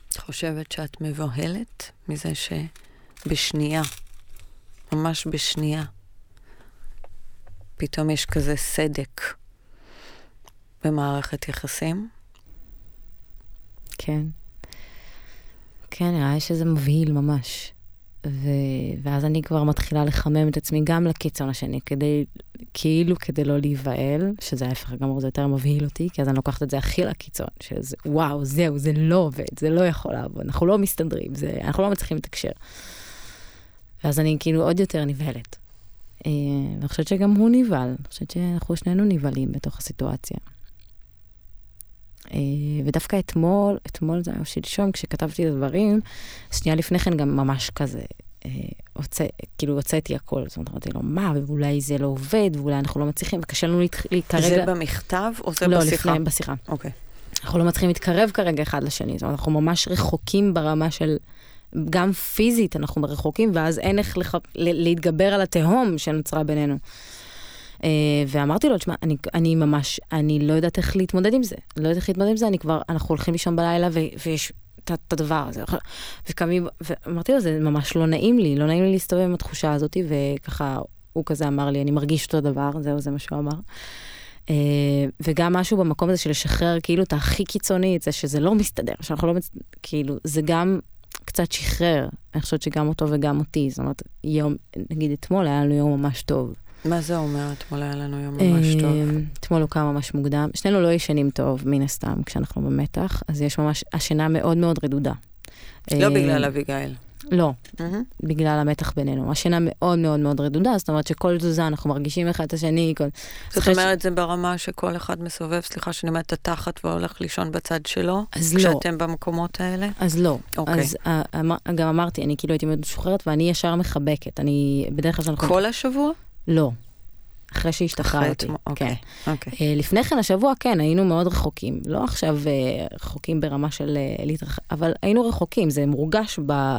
את חושבת שאת מבוהלת מזה שבשנייה, ממש בשנייה, פתאום יש כזה סדק במערכת יחסים? כן. כן, נראה לי שזה מבהיל ממש. ו... ואז אני כבר מתחילה לחמם את עצמי גם לקיצון השני, כדי, כאילו כדי לא להיבהל, שזה ההפך הגמור, זה יותר מבהיל אותי, כי אז אני לוקחת את זה הכי לקיצון, שזה וואו, זהו, זה לא עובד, זה לא יכול לעבוד, אנחנו לא מסתדרים, זה, אנחנו לא מצליחים לתקשר. ואז אני כאילו עוד יותר נבהלת. אה, ואני חושבת שגם הוא נבהל, אני חושבת שאנחנו שנינו נבהלים בתוך הסיטואציה. אה, ודווקא אתמול, אתמול זה היה שלשום, כשכתבתי את הדברים, שנייה לפני כן גם ממש כזה, אה, הוצא, כאילו הוצאתי הכל. זאת אומרת, אמרתי לו, מה, ואולי זה לא עובד, ואולי אנחנו לא מצליחים, וקשה לנו להתקרב... זה במכתב או זה לא, בשיחה? לא, לפני, בשיחה. אוקיי. אנחנו לא מצליחים להתקרב כרגע אחד לשני, זאת אומרת, אנחנו ממש רחוקים ברמה של... גם פיזית אנחנו רחוקים, ואז אין איך לח... להתגבר על התהום שנוצרה בינינו. Uh, ואמרתי לו, תשמע, אני, אני ממש, אני לא יודעת איך להתמודד עם זה. לא יודעת איך להתמודד עם זה, אני כבר, אנחנו הולכים לישון בלילה ו, ויש את הדבר הזה. וקמים, ואמרתי לו, זה ממש לא נעים לי, לא נעים לי להסתובב עם התחושה הזאת, וככה, הוא כזה אמר לי, אני מרגיש אותו דבר, זהו, זה מה שהוא אמר. Uh, וגם משהו במקום הזה של לשחרר כאילו את הכי קיצוני, את זה שזה לא מסתדר, שאנחנו לא, מצ... כאילו, זה גם קצת שחרר. אני חושבת שגם אותו וגם אותי, זאת אומרת, יום, נגיד אתמול היה לנו יום ממש טוב. מה זה אומר? אתמול היה לנו יום ממש טוב. אתמול הוא קם ממש מוקדם. שנינו לא ישנים טוב, מן הסתם, כשאנחנו במתח, אז יש ממש, השינה מאוד מאוד רדודה. לא בגלל אביגיל. לא, בגלל המתח בינינו. השינה מאוד מאוד מאוד רדודה, זאת אומרת שכל תזוזה אנחנו מרגישים אחד את השני. כל... זאת אומרת, זה ברמה שכל אחד מסובב, סליחה שאני אומרת, את התחת והולך לישון בצד שלו? אז לא. כשאתם במקומות האלה? אז לא. אוקיי. אז גם אמרתי, אני כאילו הייתי מאוד משוחררת, ואני ישר מחבקת. אני בדרך כלל... כל השבוע? לא. אחרי שהשתחררתי. אוקיי, כן. אוקיי. אה, לפני כן, השבוע, כן, היינו מאוד רחוקים. לא עכשיו אה, רחוקים ברמה של אה, להתרחק, אבל היינו רחוקים, זה מורגש ב...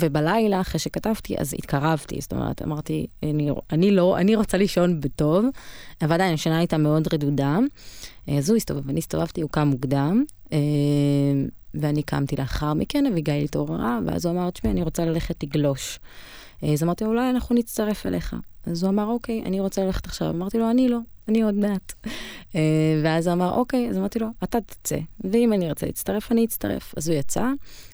ובלילה, אחרי שכתבתי, אז התקרבתי. זאת אומרת, אמרתי, אני, אני לא, אני רוצה לישון בטוב, אבל עדיין השינה הייתה מאוד רדודה. אז הוא הסתובב, אני הסתובבתי, הוא קם מוקדם, ואני קמתי לאחר מכן, אביגיל התעוררה, ואז הוא אמר, תשמעי, אני רוצה ללכת לגלוש. אז אמרתי, אולי אנחנו נצטרף אליך. אז הוא אמר, אוקיי, אני רוצה ללכת עכשיו. אמרתי לו, אני לא, אני עוד מעט. אה, ואז הוא אמר, אוקיי, אז אמרתי לו, אתה תצא, ואם אני ארצה להצטרף, אני אצטרף. אז הוא יצא,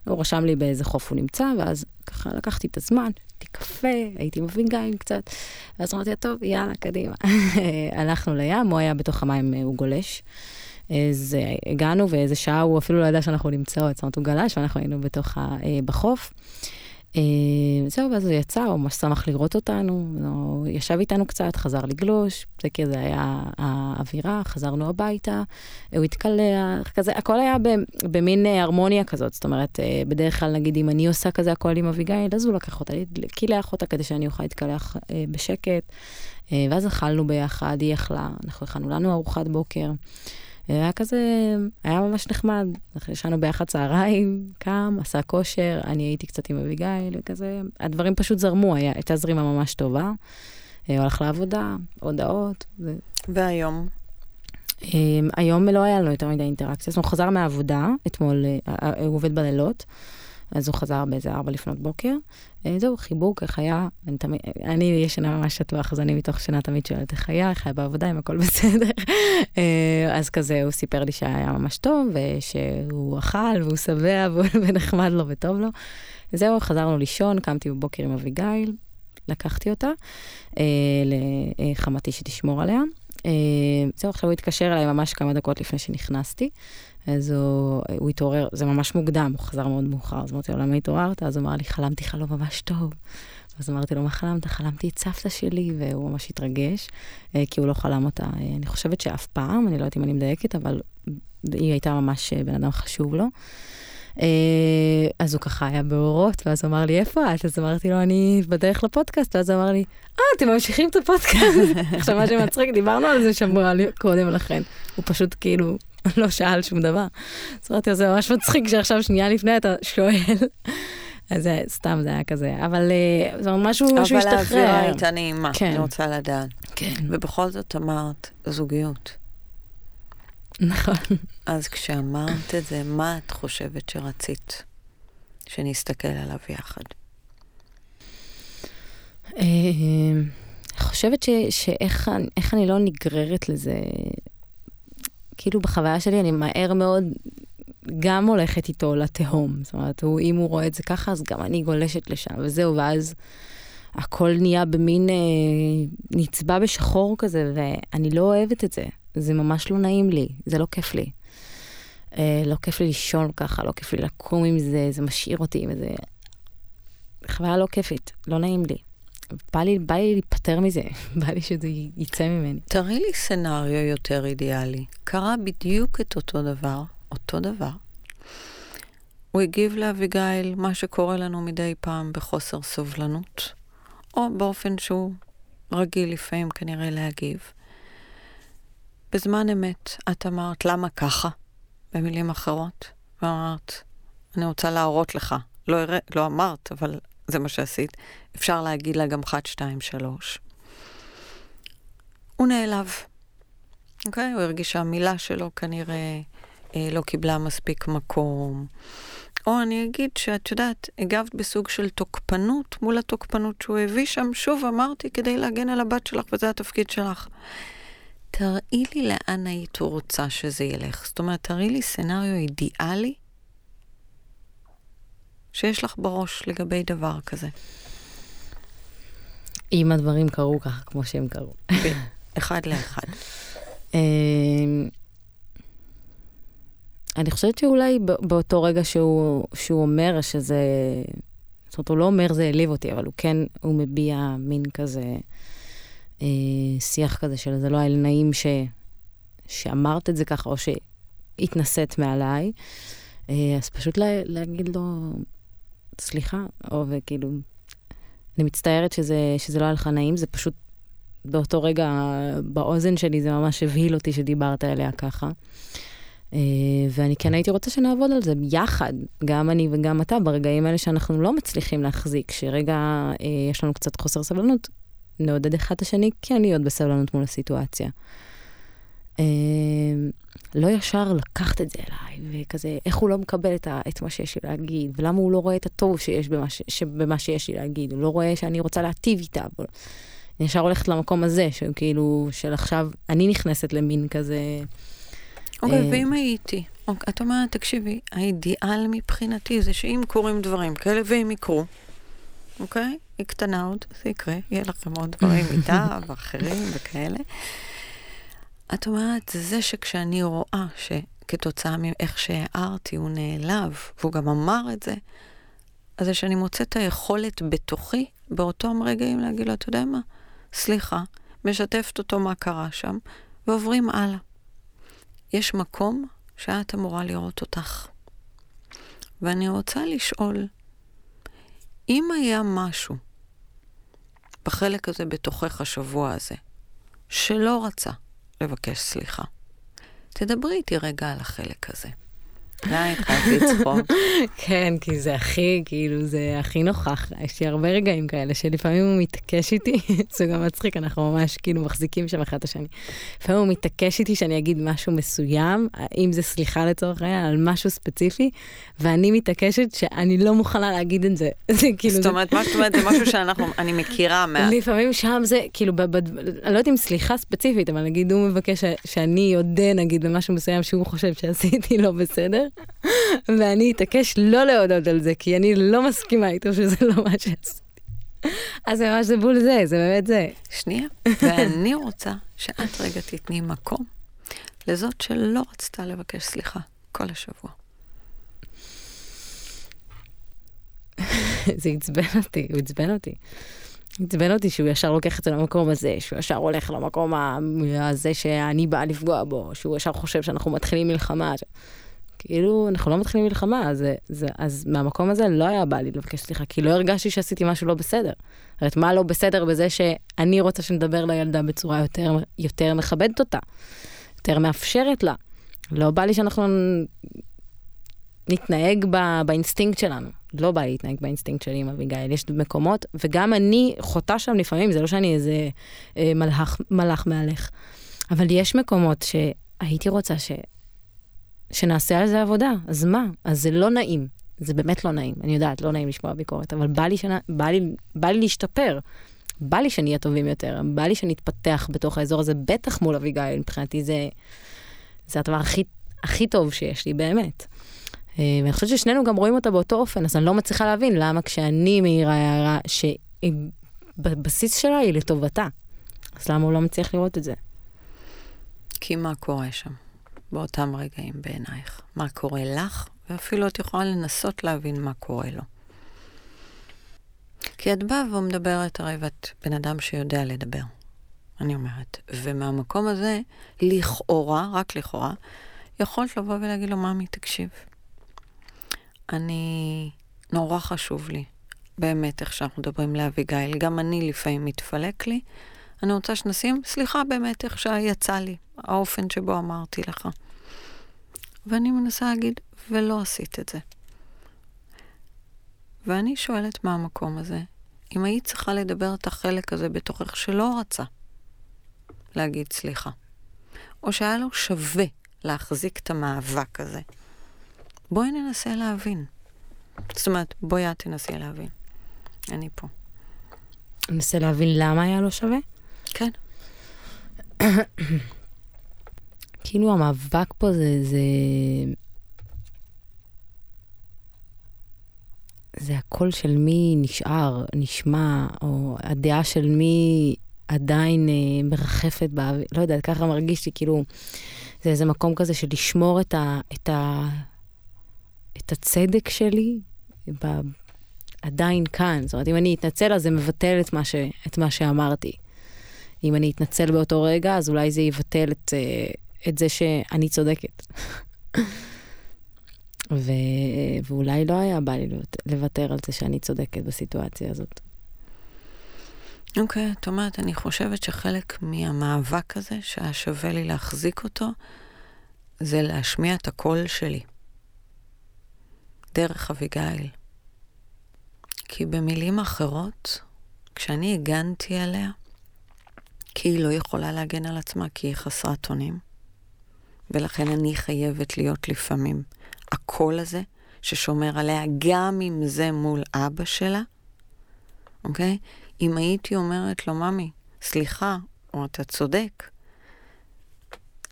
הוא רשם לי באיזה חוף הוא נמצא, ואז ככה לקחתי את הזמן, שתיתי קפה, הייתי מווינגיים קצת, ואז אמרתי, טוב, יאללה, קדימה. הלכנו לים, הוא היה בתוך המים, אה, הוא גולש. אז הגענו, ואיזה שעה הוא אפילו לא ידע שאנחנו נמצאות, זאת אומרת, הוא גלש, ואנחנו היינו בתוך ה... אה, בחוף. אה, זהו, ואז הוא יצא, הוא ממש שמח לראות אותנו, הוא ישב איתנו קצת, חזר לגלוש, זה כזה היה האווירה, חזרנו הביתה, הוא התקלח, כזה, הכל היה במין הרמוניה כזאת, זאת אומרת, אה, בדרך כלל, נגיד, אם אני עושה כזה הכל עם אביגיל, אז הוא לקח אותה, קילח אותה כדי שאני אוכל להתקלח אה, בשקט, ואז אכלנו ביחד, היא אכלה, אנחנו הכנו לנו ארוחת בוקר. היה כזה, היה ממש נחמד. אנחנו ישנו ביחד צהריים, קם, עשה כושר, אני הייתי קצת עם אביגיל, וכזה, הדברים פשוט זרמו, היה, הייתה זרימה ממש טובה. אה, הלך לעבודה, הודעות. ו... והיום? אמ, היום לא היה לנו יותר מדי אינטראקציה. זאת אומרת, הוא חזר מהעבודה, אתמול, אה, אה, הוא עובד בלילות. אז הוא חזר באיזה ארבע לפנות בוקר. אה, זהו, חיבוק, איך היה? אני תמיד, אני ישנה ממש שטוח, אז אני מתוך שינה תמיד שואלת איך היה, איך היה בעבודה, אם הכל בסדר. אה, אז כזה, הוא סיפר לי שהיה ממש טוב, ושהוא אכל, והוא שבע, ונחמד לו וטוב לו. זהו, חזרנו לישון, קמתי בבוקר עם אביגיל, לקחתי אותה אה, לחמתי שתשמור עליה. זהו, עכשיו הוא התקשר אליי ממש כמה דקות לפני שנכנסתי. אז הוא, הוא התעורר, זה ממש מוקדם, הוא חזר מאוד מאוחר, אז אמרתי לו, למה התעוררת? אז הוא אמר לי, חלמתי חלום ממש טוב. אז אמרתי לו, מה חלמת? חלמתי את סבתא שלי, והוא ממש התרגש, אה, כי הוא לא חלם אותה. אה, אני חושבת שאף פעם, אני לא יודעת אם אני מדייקת, אבל היא הייתה ממש אה, בן אדם חשוב לו. אז הוא ככה היה באורות, ואז אמר לי, איפה את? אז אמרתי לו, אני בדרך לפודקאסט, ואז אמר לי, אה, אתם ממשיכים את הפודקאסט. עכשיו, מה שמצחיק, דיברנו על זה שבוע קודם לכן. הוא פשוט כאילו לא שאל שום דבר. אז אמרתי, זה ממש מצחיק שעכשיו שנייה לפני אתה שואל. אז זה סתם, זה היה כזה, אבל אה, זה משהו שהשתחרר. אבל האווירה הייתה נעימה, כן. אני רוצה לדעת. כן. ובכל זאת אמרת, זוגיות. נכון. אז כשאמרת את זה, מה את חושבת שרצית שנסתכל עליו יחד? אה, חושבת שאיך אני לא נגררת לזה כאילו בחוויה שלי אני מהר מאוד גם הולכת איתו לתהום. זאת אומרת, הוא, אם הוא רואה את זה ככה, אז גם אני גולשת לשם, וזהו, ואז הכל נהיה במין אה, נצבע בשחור כזה, ואני לא אוהבת את זה. זה ממש לא נעים לי, זה לא כיף לי. אה, לא כיף לי לישון ככה, לא כיף לי לקום עם זה, זה משאיר אותי עם איזה... חוויה לא כיפית, לא נעים לי. בא לי, בא לי להיפטר מזה, בא לי שזה יצא ממני. תראי לי סצנריו יותר אידיאלי. קרה בדיוק את אותו דבר, אותו דבר. הוא הגיב לאביגיל מה שקורה לנו מדי פעם בחוסר סובלנות, או באופן שהוא רגיל לפעמים כנראה להגיב. בזמן אמת את אמרת, למה ככה? במילים אחרות. ואמרת, אני רוצה להראות לך. לא, לא אמרת, אבל זה מה שעשית. אפשר להגיד לה גם חת, שתיים, שלוש. הוא נעלב. אוקיי? הוא הרגיש שהמילה שלו כנראה אה, לא קיבלה מספיק מקום. או אני אגיד שאת יודעת, הגבת בסוג של תוקפנות מול התוקפנות שהוא הביא שם. שוב, אמרתי, כדי להגן על הבת שלך, וזה התפקיד שלך. תראי לי לאן היית רוצה שזה ילך. זאת אומרת, תראי לי סצנריו אידיאלי שיש לך בראש לגבי דבר כזה. אם הדברים קרו ככה כמו שהם קרו. אחד לאחד. אמ, אני חושבת שאולי באותו רגע שהוא, שהוא אומר שזה... זאת אומרת, הוא לא אומר זה העליב אותי, אבל הוא כן, הוא מביע מין כזה אה, שיח כזה של זה לא היה נעים ש, שאמרת את זה ככה, או שהתנשאת מעליי. אה, אז פשוט לה, להגיד לו, סליחה, או וכאילו, אני מצטערת שזה, שזה לא היה לך נעים, זה פשוט באותו רגע באוזן שלי זה ממש הבהיל אותי שדיברת עליה ככה. Uh, ואני כן הייתי רוצה שנעבוד על זה יחד, גם אני וגם אתה, ברגעים האלה שאנחנו לא מצליחים להחזיק, שרגע uh, יש לנו קצת חוסר סבלנות, נעודד אחד את השני כן להיות בסבלנות מול הסיטואציה. Uh, לא ישר לקחת את זה אליי, וכזה, איך הוא לא מקבל את, ה, את מה שיש לי להגיד, ולמה הוא לא רואה את הטוב שיש במה, ש, במה שיש לי להגיד, הוא לא רואה שאני רוצה להטיב איתה. אני ישר הולכת למקום הזה, שכאילו, של עכשיו, אני נכנסת למין כזה... אוקיי, okay, אה... ואם הייתי, אוקיי, את אומרת, תקשיבי, האידיאל מבחינתי זה שאם קורים דברים כאלה, והם יקרו, אוקיי? היא קטנה עוד, זה יקרה, יהיה לכם עוד דברים איתה ואחרים וכאלה. את אומרת, זה שכשאני רואה שכתוצאה מאיך שהערתי הוא נעלב, והוא גם אמר את זה, אז זה שאני מוצאת את היכולת בתוכי, באותם רגעים, להגיד לו, אתה יודע מה? סליחה, משתפת אותו מה קרה שם, ועוברים הלאה. יש מקום שאת אמורה לראות אותך. ואני רוצה לשאול, אם היה משהו בחלק הזה בתוכך השבוע הזה, שלא רצה לבקש סליחה, תדברי איתי רגע על החלק הזה. די, התחלתי לצחוק. כן, כי זה הכי, כאילו, זה הכי נוכח. יש לי הרבה רגעים כאלה שלפעמים הוא מתעקש איתי, זה גם מצחיק, אנחנו ממש כאילו מחזיקים שם אחד את השני. לפעמים הוא מתעקש איתי שאני אגיד משהו מסוים, אם זה סליחה לצורך העניין, על משהו ספציפי, ואני מתעקשת שאני לא מוכנה להגיד את זה. זה כאילו... זאת אומרת, מה זאת אומרת, זה משהו שאנחנו, אני מכירה מה... לפעמים שם זה, כאילו, אני לא יודעת אם סליחה ספציפית, אבל נגיד הוא מבקש שאני אודה, נגיד, במשהו מסוים שהוא חושב שעשיתי לא בסדר. ואני אתעקש לא להודות על זה, כי אני לא מסכימה איתו שזה לא מה שעשיתי. אז זה ממש זה בול זה, זה באמת זה. שנייה, ואני רוצה שאת רגע תתני מקום לזאת שלא רצתה לבקש סליחה כל השבוע. זה עצבן אותי, הוא עצבן אותי. עצבן אותי שהוא ישר לוקח את זה למקום הזה, שהוא ישר הולך למקום הזה שאני באה לפגוע בו, שהוא ישר חושב שאנחנו מתחילים מלחמה. כאילו, אנחנו לא מתחילים מלחמה, אז, זה, אז מהמקום הזה לא היה בא לי לבקש סליחה, כי לא הרגשתי שעשיתי משהו לא בסדר. זאת אומרת, מה לא בסדר בזה שאני רוצה שנדבר לילדה בצורה יותר, יותר מכבדת אותה, יותר מאפשרת לה. לא בא לי שאנחנו נתנהג ב, באינסטינקט שלנו. לא בא לי להתנהג באינסטינקט שלי עם אביגיל. יש מקומות, וגם אני חוטאה שם לפעמים, זה לא שאני איזה אה, מלאך, מלאך מהלך. אבל יש מקומות שהייתי רוצה ש... שנעשה על זה עבודה. אז מה? אז זה לא נעים. זה באמת לא נעים. אני יודעת, לא נעים לשמוע ביקורת, אבל בא לי, שנה, בא לי, בא לי להשתפר. בא לי שנהיה טובים יותר, בא לי שנתפתח בתוך האזור הזה, בטח מול אביגיל, מבחינתי זה, זה הדבר הכי, הכי טוב שיש לי, באמת. אה, ואני חושבת ששנינו גם רואים אותה באותו אופן, אז אני לא מצליחה להבין למה כשאני מעירה הערה שבבסיס שלה היא לטובתה, אז למה הוא לא מצליח לראות את זה? כי מה קורה שם? באותם רגעים בעינייך? מה קורה לך? ואפילו את יכולה לנסות להבין מה קורה לו. כי את באה ומדברת, הרי ואת בן אדם שיודע לדבר, אני אומרת. ומהמקום הזה, לכאורה, רק לכאורה, יכולת לבוא ולהגיד לו, ממי, תקשיב. אני, נורא חשוב לי, באמת, איך שאנחנו מדברים לאביגיל. גם אני לפעמים מתפלק לי. אני רוצה שנשים, סליחה באמת, איך שיצא לי. האופן שבו אמרתי לך. ואני מנסה להגיד, ולא עשית את זה. ואני שואלת מהמקום הזה, אם היית צריכה לדבר את החלק הזה בתוכך שלא רצה להגיד סליחה, או שהיה לו שווה להחזיק את המאבק הזה, בואי ננסה להבין. זאת אומרת, בואי את תנסי להבין. אני פה. ננסה להבין למה היה לו שווה? כן. כאילו המאבק פה זה, זה... זה הקול של מי נשאר, נשמע, או הדעה של מי עדיין אה, מרחפת באוויר, לא יודעת, ככה מרגיש לי, כאילו, זה איזה מקום כזה של לשמור את, ה, את, ה, את הצדק שלי ב, עדיין כאן. זאת אומרת, אם אני אתנצל, אז זה מבטל את מה, ש, את מה שאמרתי. אם אני אתנצל באותו רגע, אז אולי זה יבטל את, אה, את זה שאני צודקת. ו... ואולי לא היה בא לי לוותר על זה שאני צודקת בסיטואציה הזאת. אוקיי, את אומרת, אני חושבת שחלק מהמאבק הזה, שהיה שווה לי להחזיק אותו, זה להשמיע את הקול שלי. דרך אביגיל. כי במילים אחרות, כשאני הגנתי עליה, כי היא לא יכולה להגן על עצמה, כי היא חסרת אונים, ולכן אני חייבת להיות לפעמים הקול הזה ששומר עליה, גם אם זה מול אבא שלה, אוקיי? אם הייתי אומרת לו, ממי, סליחה, או אתה צודק,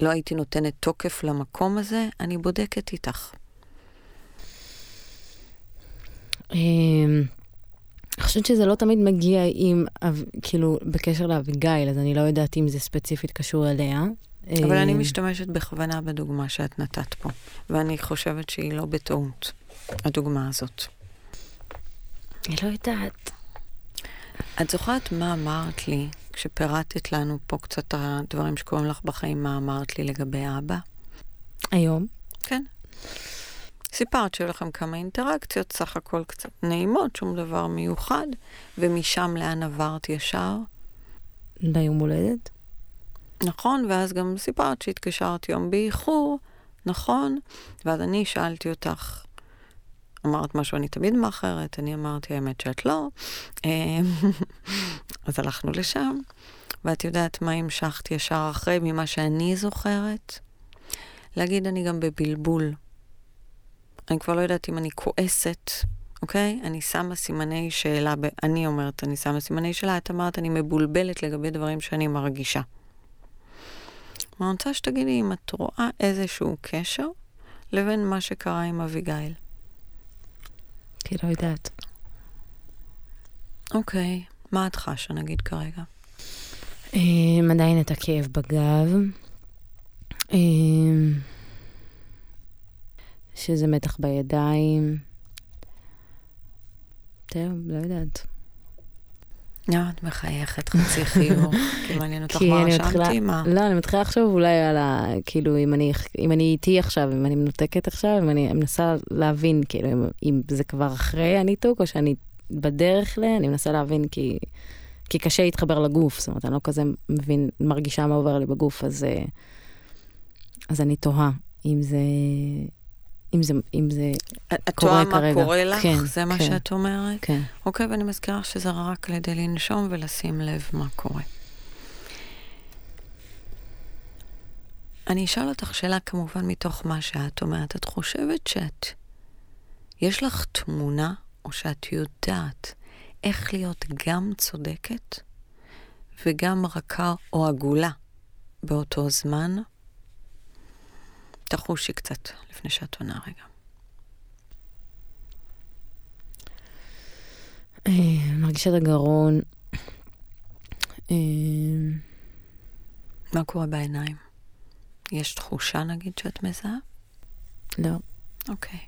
לא הייתי נותנת תוקף למקום הזה, אני בודקת איתך. אני חושבת שזה לא תמיד מגיע עם, כאילו, בקשר לאביגיל, אז אני לא יודעת אם זה ספציפית קשור אליה. אבל אני אה, משתמשת בכוונה בדוגמה שאת נתת פה, ואני חושבת שהיא לא בטעות, הדוגמה הזאת. אני לא יודעת. את זוכרת מה אמרת לי כשפירטת לנו פה קצת הדברים שקורים לך בחיים, מה אמרת לי לגבי אבא? היום? כן. סיפרת שהיו לכם כמה אינטראקציות, סך הכל קצת נעימות, שום דבר מיוחד, ומשם לאן עברת ישר? ליום הולדת. נכון, ואז גם סיפרת שהתקשרת יום באיחור, נכון? ואז אני שאלתי אותך, אמרת משהו, אני תמיד מאחרת, אני אמרתי, האמת שאת לא. אה, אז הלכנו לשם, ואת יודעת מה המשכת ישר אחרי ממה שאני זוכרת? להגיד, אני גם בבלבול. אני כבר לא יודעת אם אני כועסת, אוקיי? אני שמה סימני שאלה, ב... אני אומרת, אני שמה סימני שאלה, את אמרת, אני מבולבלת לגבי דברים שאני מרגישה. אני רוצה שתגידי אם את רואה איזשהו קשר לבין מה שקרה עם אביגיל. כי לא יודעת. אוקיי, מה את חשה נגיד כרגע? Um, עדיין את הכאב בגב. שזה מתח בידיים. זהו, לא יודעת. לא, את מחייכת חצי חיוך, כי מעניין אותך מה רשמתי, מה? לא, אני מתחילה לחשוב אולי על ה... כאילו, אם אני, אם אני איתי עכשיו, אם אני מנותקת עכשיו, אם אני מנסה להבין, כאילו, אם, אם זה כבר אחרי הניתוק, או שאני בדרך ל... אני מנסה להבין, כי, כי קשה להתחבר לגוף, זאת אומרת, אני לא כזה מבין, מרגישה מה עובר לי בגוף, אז, אה, אז אני תוהה אם זה... אם זה, אם זה קורה כרגע. את תוהה מה קורה לך? כן, זה מה כן, שאת אומרת? כן. אוקיי, ואני מזכירה שזה רק כדי לנשום ולשים לב מה קורה. אני אשאל אותך שאלה כמובן מתוך מה שאת אומרת. את חושבת שאת, יש לך תמונה, או שאת יודעת איך להיות גם צודקת וגם רכה או עגולה באותו זמן? תחושי קצת לפני שאת עונה רגע. אה, מרגישה את הגרון. אה, מה קורה בעיניים? יש תחושה, נגיד, שאת מזהה? לא. אוקיי.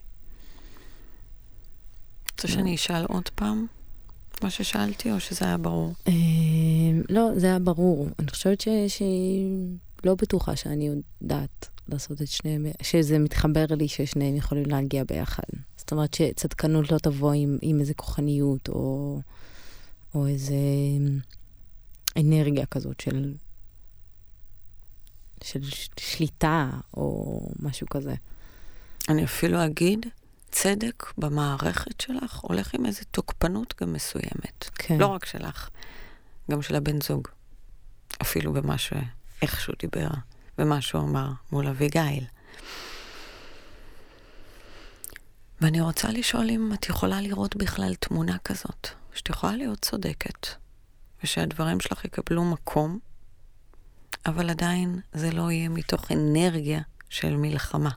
רוצה שאני אשאל עוד פעם מה ששאלתי, או שזה היה ברור? אה, לא, זה היה ברור. אני חושבת שהיא לא בטוחה שאני יודעת לעשות את שניהם, שזה מתחבר לי ששניהם יכולים להגיע ביחד. זאת אומרת שצדקנות לא תבוא עם, עם איזה כוחניות או, או איזה אנרגיה כזאת של, של שליטה או משהו כזה. אני אפילו אגיד, צדק במערכת שלך הולך עם איזו תוקפנות גם מסוימת. כן. לא רק שלך, גם של הבן זוג. אפילו במה שאיכשהו דיבר, במה שהוא אמר מול אביגיל. ואני רוצה לשאול אם את יכולה לראות בכלל תמונה כזאת, שאת יכולה להיות צודקת, ושהדברים שלך יקבלו מקום, אבל עדיין זה לא יהיה מתוך אנרגיה של מלחמה.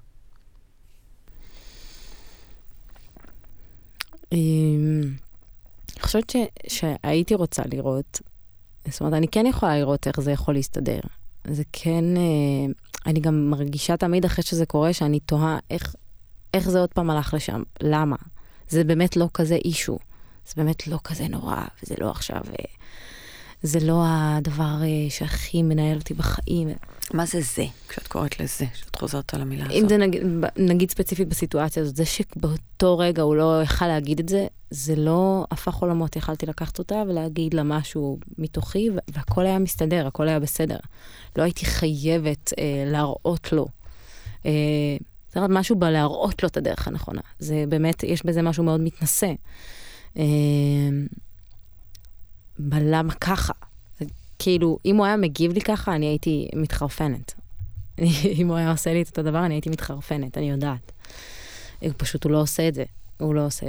אמ, אני חושבת שהייתי רוצה לראות, זאת אומרת, אני כן יכולה לראות איך זה יכול להסתדר. זה כן, אה, אני גם מרגישה תמיד אחרי שזה קורה, שאני תוהה איך, איך זה עוד פעם הלך לשם, למה? זה באמת לא כזה אישו, זה באמת לא כזה נורא, וזה לא עכשיו, אה, זה לא הדבר אה, שהכי מנהל אותי בחיים. מה זה זה, כשאת קוראת לזה, כשאת חוזרת על המילה הזאת? אם זה נגיד, נגיד ספציפית בסיטואציה הזאת, זה שבאותו רגע הוא לא יכל להגיד את זה, זה לא הפך עולמות, יכלתי לקחת אותה ולהגיד לה משהו מתוכי, והכל היה מסתדר, הכל היה בסדר. לא הייתי חייבת אה, להראות לו. אה, זה רק משהו בלהראות לו את הדרך הנכונה. זה באמת, יש בזה משהו מאוד מתנשא. אה, בלמה ככה? כאילו, אם הוא היה מגיב לי ככה, אני הייתי מתחרפנת. אם הוא היה עושה לי את אותו דבר, אני הייתי מתחרפנת, אני יודעת. פשוט הוא לא עושה את זה. הוא לא עושה...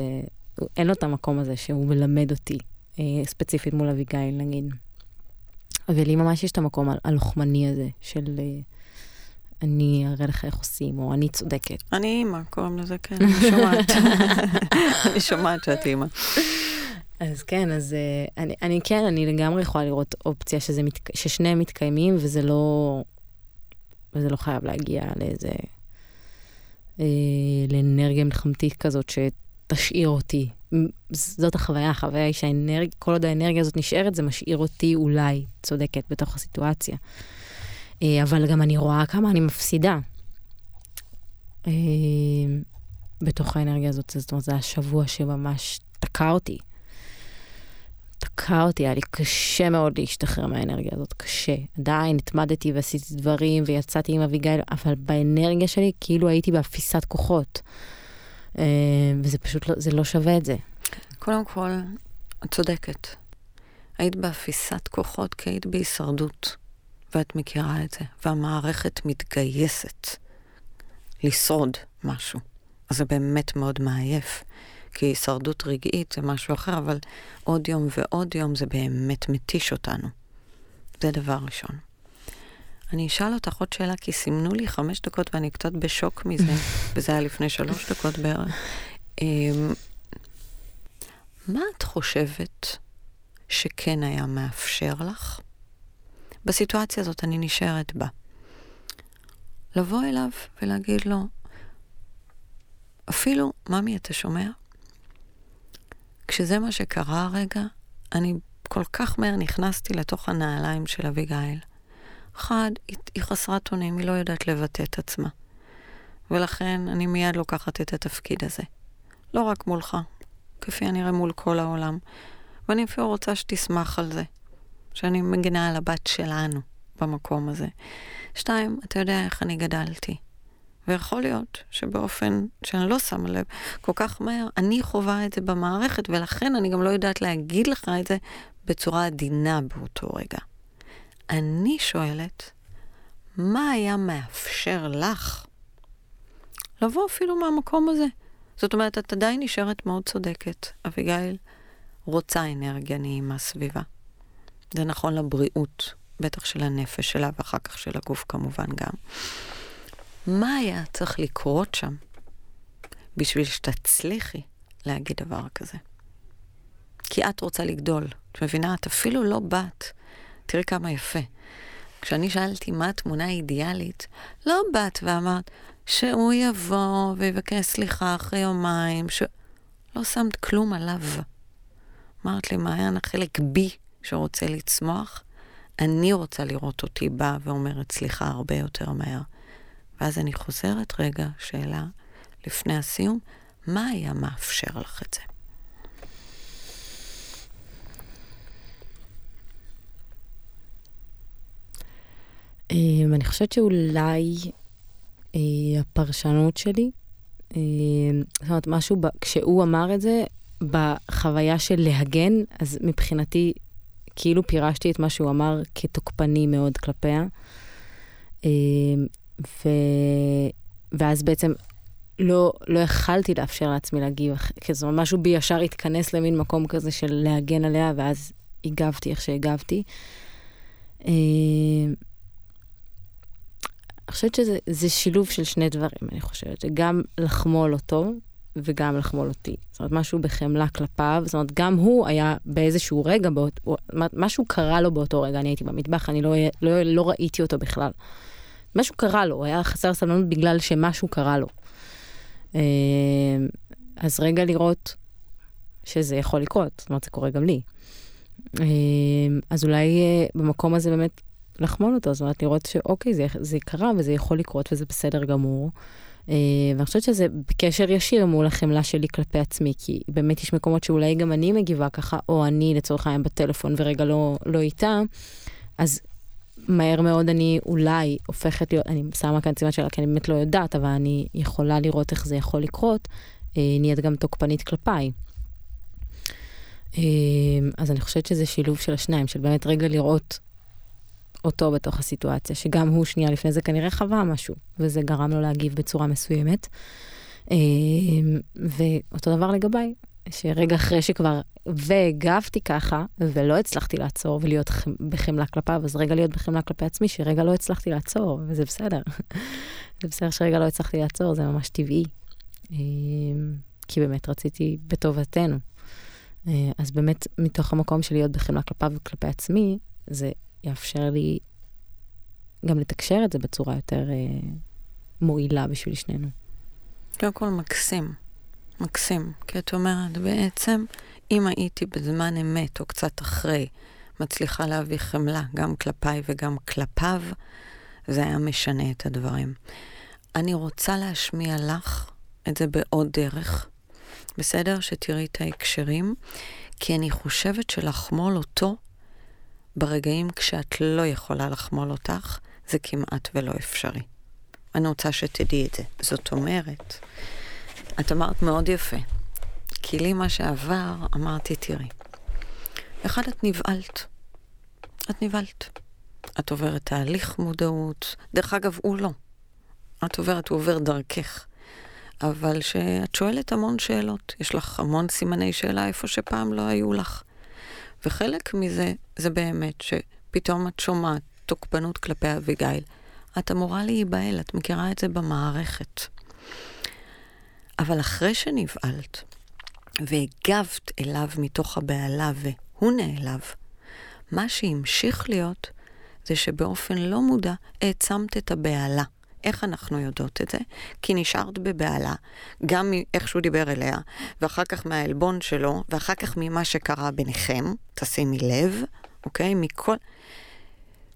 הוא, אין לו את המקום הזה שהוא מלמד אותי, אה, ספציפית מול אביגיל, נגיד. ולי ממש יש את המקום הלוחמני הזה של אה, אני אראה לך איך עושים, או אני צודקת. אני אימא, קוראים לזה, כן, אני שומעת. אני שומעת שאת אימא. אז כן, אז uh, אני, אני כן, אני לגמרי יכולה לראות אופציה שזה מת, ששניהם מתקיימים, וזה לא, וזה לא חייב להגיע לאיזה, אה, לאנרגיה מלחמתית כזאת, ש, תשאיר אותי. זאת החוויה, החוויה היא שהאנרגיה, כל עוד האנרגיה הזאת נשארת, זה משאיר אותי אולי צודקת בתוך הסיטואציה. אה, אבל גם אני רואה כמה אני מפסידה. אה, בתוך האנרגיה הזאת, זאת אומרת, זה השבוע שממש תקע אותי. תקע אותי, היה לי קשה מאוד להשתחרר מהאנרגיה הזאת, קשה. עדיין התמדתי ועשיתי דברים ויצאתי עם אביגיל, אבל באנרגיה שלי כאילו הייתי באפיסת כוחות. אה, וזה פשוט לא, זה לא שווה את זה. קודם כל, את צודקת. היית באפיסת כוחות כי היית בהישרדות, ואת מכירה את זה, והמערכת מתגייסת לשרוד משהו. אז זה באמת מאוד מעייף. כי הישרדות רגעית זה משהו אחר, אבל עוד יום ועוד יום זה באמת מתיש אותנו. זה דבר ראשון. אני אשאל אותך עוד שאלה, כי סימנו לי חמש דקות ואני קצת בשוק מזה, וזה היה לפני שלוש דקות בערך. אמ, מה את חושבת שכן היה מאפשר לך? בסיטואציה הזאת אני נשארת בה. לבוא אליו ולהגיד לו, אפילו, ממי, אתה שומע? כשזה מה שקרה הרגע, אני כל כך מהר נכנסתי לתוך הנעליים של אביגיל. אחד, היא, היא חסרת אונים, היא לא יודעת לבטא את עצמה. ולכן אני מיד לוקחת את התפקיד הזה. לא רק מולך, כפי הנראה מול כל העולם. ואני אפילו רוצה שתשמח על זה, שאני מגינה על הבת שלנו במקום הזה. שתיים, אתה יודע איך אני גדלתי. ויכול להיות שבאופן שאני לא שמה לב כל כך מהר, אני חווה את זה במערכת, ולכן אני גם לא יודעת להגיד לך את זה בצורה עדינה באותו רגע. אני שואלת, מה היה מאפשר לך לבוא אפילו מהמקום הזה? זאת אומרת, את עדיין נשארת מאוד צודקת. אביגיל רוצה אנרגיה נעימה סביבה. זה נכון לבריאות, בטח של הנפש שלה, ואחר כך של הגוף כמובן גם. מה היה צריך לקרות שם בשביל שתצליחי להגיד דבר כזה? כי את רוצה לגדול, את מבינה? את אפילו לא בת. תראי כמה יפה. כשאני שאלתי מה התמונה האידיאלית, לא באת ואמרת שהוא יבוא ויבקש סליחה אחרי יומיים, ש... לא שמת כלום עליו. אמרת לי, מעיין, החלק בי שרוצה לצמוח, אני רוצה לראות אותי באה ואומרת סליחה הרבה יותר מהר. ואז אני חוזרת רגע, שאלה לפני הסיום, מה היה מאפשר לך את זה? אמ, אני חושבת שאולי אה, הפרשנות שלי, אה, זאת אומרת, משהו, כשהוא אמר את זה, בחוויה של להגן, אז מבחינתי, כאילו פירשתי את מה שהוא אמר כתוקפני מאוד כלפיה. ו... ואז בעצם לא, לא יכלתי לאפשר לעצמי להגיב, כי זה משהו בי ישר התכנס למין מקום כזה של להגן עליה, ואז הגבתי איך שהגבתי. אה, אני חושבת שזה שילוב של שני דברים, אני חושבת, שגם לחמול אותו וגם לחמול אותי. זאת אומרת, משהו בחמלה כלפיו, זאת אומרת, גם הוא היה באיזשהו רגע, באות, משהו קרה לו באותו רגע, אני הייתי במטבח, אני לא, לא, לא ראיתי אותו בכלל. משהו קרה לו, הוא היה חסר סבלנות בגלל שמשהו קרה לו. אה, אז רגע לראות שזה יכול לקרות, זאת אומרת, זה קורה גם לי. אה, אז אולי אה, במקום הזה באמת לחמול אותו, זאת אומרת, לראות שאוקיי, זה, זה קרה וזה יכול לקרות וזה בסדר גמור. ואני חושבת שזה בקשר ישיר מול החמלה שלי כלפי עצמי, כי באמת יש מקומות שאולי גם אני מגיבה ככה, או אני לצורך העניין בטלפון ורגע לא, לא איתה, אז מהר מאוד אני אולי הופכת להיות, אני שמה כאן סימן שאלה כי אני באמת לא יודעת, אבל אני יכולה לראות איך זה יכול לקרות, אה, נהיית גם תוקפנית כלפיי. אה, אז אני חושבת שזה שילוב של השניים, של באמת רגע לראות אותו בתוך הסיטואציה, שגם הוא שנייה לפני זה כנראה חווה משהו, וזה גרם לו להגיב בצורה מסוימת. אה, ואותו דבר לגביי, שרגע אחרי שכבר, והגבתי ככה, ולא הצלחתי לעצור ולהיות בחמלה כלפיו, אז רגע להיות בחמלה כלפי עצמי, שרגע לא הצלחתי לעצור, וזה בסדר. זה בסדר שרגע לא הצלחתי לעצור, זה ממש טבעי. אמ, כי באמת רציתי בטובתנו. אה, אז באמת, מתוך המקום של להיות בחמלה כלפיו וכלפי עצמי, זה יאפשר לי גם לתקשר את זה בצורה יותר אה, מועילה בשביל שנינו. קודם כל מקסים. מקסים. כי את אומרת, בעצם, אם הייתי בזמן אמת, או קצת אחרי, מצליחה להביא חמלה, גם כלפיי וגם כלפיו, זה היה משנה את הדברים. אני רוצה להשמיע לך את זה בעוד דרך, בסדר? שתראי את ההקשרים, כי אני חושבת שלחמול אותו ברגעים כשאת לא יכולה לחמול אותך, זה כמעט ולא אפשרי. אני רוצה שתדעי את זה. זאת אומרת, את אמרת מאוד יפה, כי לי מה שעבר, אמרתי, תראי, אחד, את נבהלת. את נבהלת. את עוברת תהליך מודעות. דרך אגב, הוא לא. את עוברת, הוא עובר דרכך. אבל שאת שואלת המון שאלות, יש לך המון סימני שאלה איפה שפעם לא היו לך. וחלק מזה, זה באמת שפתאום את שומעת תוקפנות כלפי אביגיל. את אמורה להיבהל, את מכירה את זה במערכת. אבל אחרי שנבהלת, והגבת אליו מתוך הבהלה והוא נעלב, מה שהמשיך להיות זה שבאופן לא מודע העצמת את הבהלה. איך אנחנו יודעות את זה? כי נשארת בבהלה, גם מאיך שהוא דיבר אליה, ואחר כך מהעלבון שלו, ואחר כך ממה שקרה ביניכם, תשימי לב, אוקיי? מכל...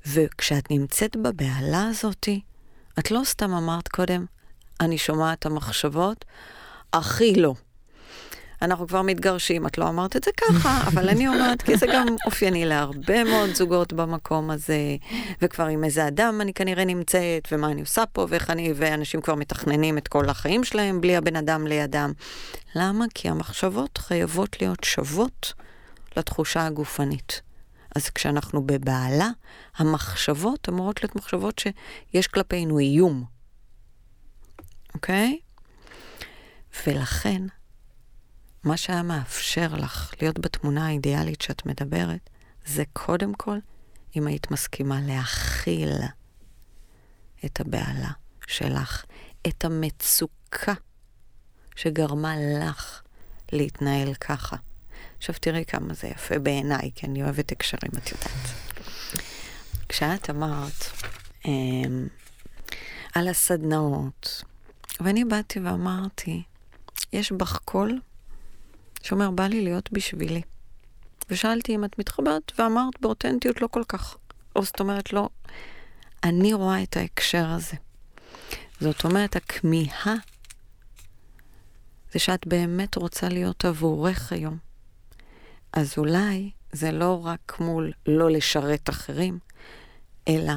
וכשאת נמצאת בבהלה הזאתי, את לא סתם אמרת קודם, אני שומעת את המחשבות, הכי לא. אנחנו כבר מתגרשים, את לא אמרת את זה ככה, אבל אני אומרת, כי זה גם אופייני להרבה מאוד זוגות במקום הזה, וכבר עם איזה אדם אני כנראה נמצאת, ומה אני עושה פה, ואיך אני, ואנשים כבר מתכננים את כל החיים שלהם בלי הבן אדם לידם. למה? כי המחשבות חייבות להיות שוות לתחושה הגופנית. אז כשאנחנו בבעלה, המחשבות אמורות להיות מחשבות שיש כלפינו איום, אוקיי? ולכן, מה שהיה מאפשר לך להיות בתמונה האידיאלית שאת מדברת, זה קודם כל אם היית מסכימה להכיל את הבעלה שלך, את המצוקה שגרמה לך להתנהל ככה. עכשיו תראי כמה זה יפה בעיניי, כי אני אוהבת הקשרים, את יודעת. כשאת אמרת אמ, על הסדנאות, ואני באתי ואמרתי, יש בך קול שאומר, בא לי להיות בשבילי. ושאלתי אם את מתחברת, ואמרת באותנטיות לא כל כך. או זאת אומרת, לא. אני רואה את ההקשר הזה. זאת אומרת, הכמיהה זה שאת באמת רוצה להיות עבורך היום. אז אולי זה לא רק מול לא לשרת אחרים, אלא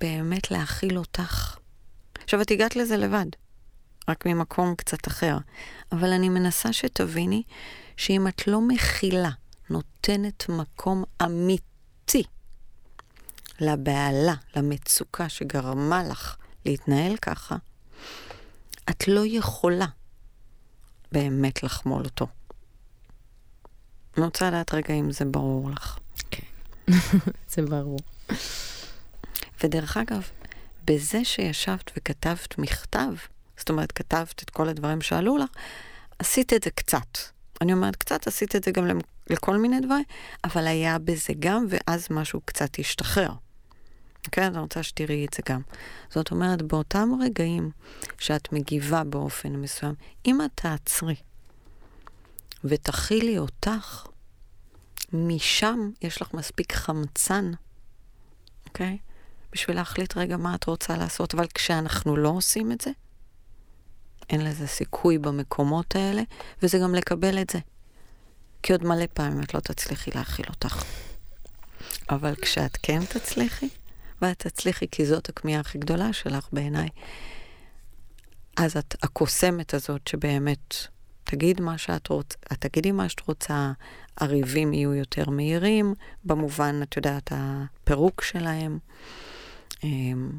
באמת להכיל אותך. עכשיו, את הגעת לזה לבד. רק ממקום קצת אחר. אבל אני מנסה שתביני שאם את לא מכילה, נותנת מקום אמיתי לבהלה, למצוקה שגרמה לך להתנהל ככה, את לא יכולה באמת לחמול אותו. אני רוצה לדעת רגע אם זה ברור לך. כן, זה ברור. ודרך אגב, בזה שישבת וכתבת מכתב, זאת אומרת, כתבת את כל הדברים שעלו לך, עשית את זה קצת. אני אומרת קצת, עשית את זה גם לכל מיני דברים, אבל היה בזה גם, ואז משהו קצת השתחרר. כן, אני רוצה שתראי את זה גם. זאת אומרת, באותם רגעים שאת מגיבה באופן מסוים, אם את תעצרי ותכילי אותך, משם יש לך מספיק חמצן, אוקיי? בשביל להחליט רגע מה את רוצה לעשות, אבל כשאנחנו לא עושים את זה, אין לזה סיכוי במקומות האלה, וזה גם לקבל את זה. כי עוד מלא פעמים את לא תצליחי להכיל אותך. אבל כשאת כן תצליחי, ואת תצליחי כי זאת הכמיהה הכי גדולה שלך בעיניי, אז את הקוסמת הזאת שבאמת תגיד מה שאת רוצה, את תגידי מה שאת רוצה, הריבים יהיו יותר מהירים, במובן, את יודעת, הפירוק שלהם. אמ,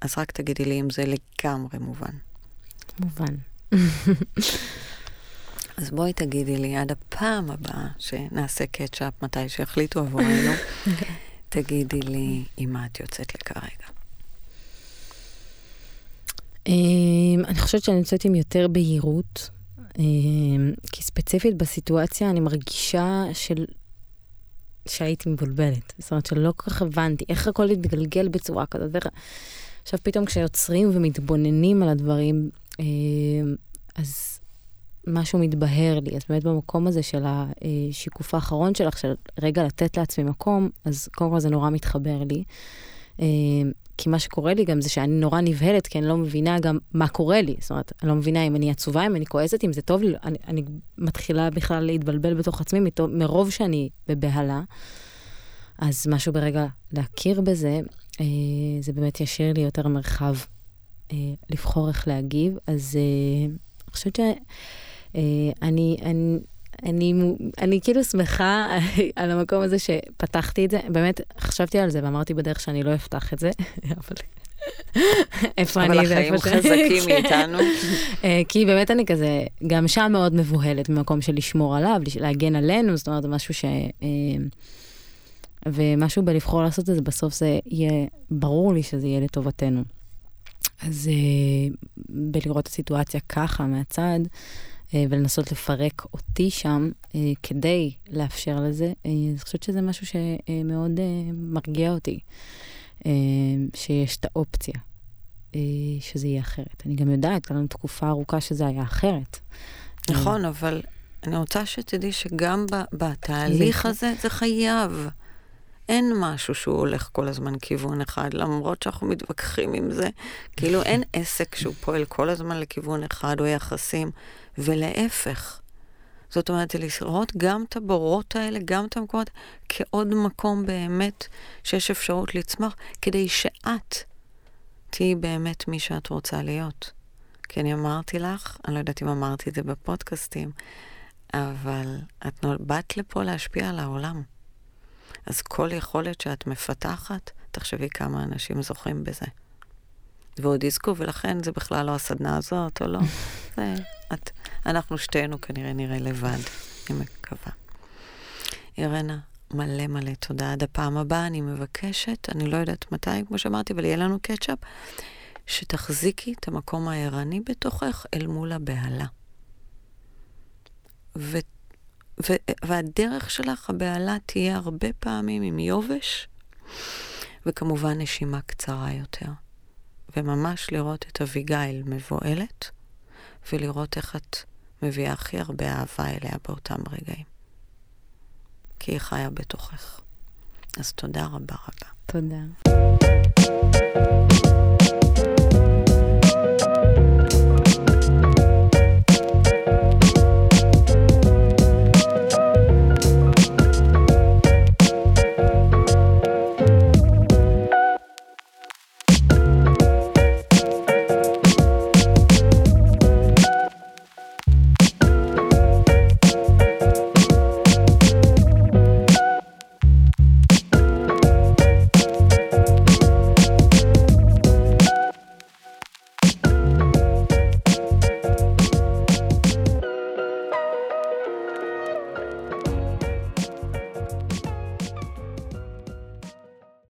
אז רק תגידי לי אם זה לגמרי מובן. מובן. אז בואי תגידי לי, עד הפעם הבאה שנעשה קטשאפ, מתי שיחליטו עבורנו, תגידי לי עם מה את יוצאת לכרגע. אמ, אני חושבת שאני יוצאת עם יותר בהירות, אמ, כי ספציפית בסיטואציה אני מרגישה של... שהייתי מבולבלת. זאת אומרת שלא כל כך הבנתי איך הכל התגלגל בצורה כזאת. עכשיו פתאום כשיוצרים ומתבוננים על הדברים, אמ, אז משהו מתבהר לי. אז באמת במקום הזה של השיקוף האחרון שלך, של רגע לתת לעצמי מקום, אז קודם כל זה נורא מתחבר לי. כי מה שקורה לי גם זה שאני נורא נבהלת, כי אני לא מבינה גם מה קורה לי. זאת אומרת, אני לא מבינה אם אני עצובה, אם אני כועסת, אם זה טוב לי. אני, אני מתחילה בכלל להתבלבל בתוך עצמי מתו, מרוב שאני בבהלה. אז משהו ברגע להכיר בזה, אה, זה באמת ישאיר לי יותר מרחב אה, לבחור איך להגיב. אז אה, אני חושבת שאני... אה, אני, אני, אני כאילו שמחה על המקום הזה שפתחתי את זה. באמת, חשבתי על זה ואמרתי בדרך שאני לא אפתח את זה, אבל... איפה אני ואיפה. אבל החיים חזקים מאיתנו. אה, כי באמת אני כזה, גם שם מאוד מבוהלת ממקום של לשמור עליו, להגן עלינו, זאת אומרת, משהו ש... אה, ומשהו בלבחור לעשות את זה, בסוף זה יהיה, ברור לי שזה יהיה לטובתנו. אז אה, בלראות את הסיטואציה ככה, מהצד, ולנסות לפרק אותי שם אה, כדי לאפשר לזה, אני חושבת שזה משהו שמאוד מרגיע אותי, שיש את האופציה שזה יהיה אחרת. אני גם יודעת, הייתה לנו תקופה ארוכה שזה היה אחרת. נכון, אבל אני רוצה שתדעי שגם בתהליך הזה זה חייב. אין משהו שהוא הולך כל הזמן כיוון אחד, למרות שאנחנו מתווכחים עם זה. כאילו אין עסק שהוא פועל כל הזמן לכיוון אחד, או יחסים, ולהפך. זאת אומרת, לראות גם את הבורות האלה, גם את המקומות, כעוד מקום באמת שיש אפשרות לצמוח, כדי שאת תהיי באמת מי שאת רוצה להיות. כי אני אמרתי לך, אני לא יודעת אם אמרתי את זה בפודקאסטים, אבל את באת לפה להשפיע על העולם. אז כל יכולת שאת מפתחת, תחשבי כמה אנשים זוכים בזה. ועוד יזכו, ולכן זה בכלל לא הסדנה הזאת, או לא. זה, את, אנחנו שתינו כנראה נראה לבד, אני מקווה. אירנה, מלא מלא תודה. עד הפעם הבאה אני מבקשת, אני לא יודעת מתי, כמו שאמרתי, אבל יהיה לנו קצ'אפ, שתחזיקי את המקום הערני בתוכך אל מול הבהלה. ו- ו- והדרך שלך, הבהלה, תהיה הרבה פעמים עם יובש, וכמובן נשימה קצרה יותר. וממש לראות את אביגיל מבוהלת, ולראות איך את מביאה הכי הרבה אהבה אליה באותם רגעים. כי היא חיה בתוכך. אז תודה רבה רבה. תודה.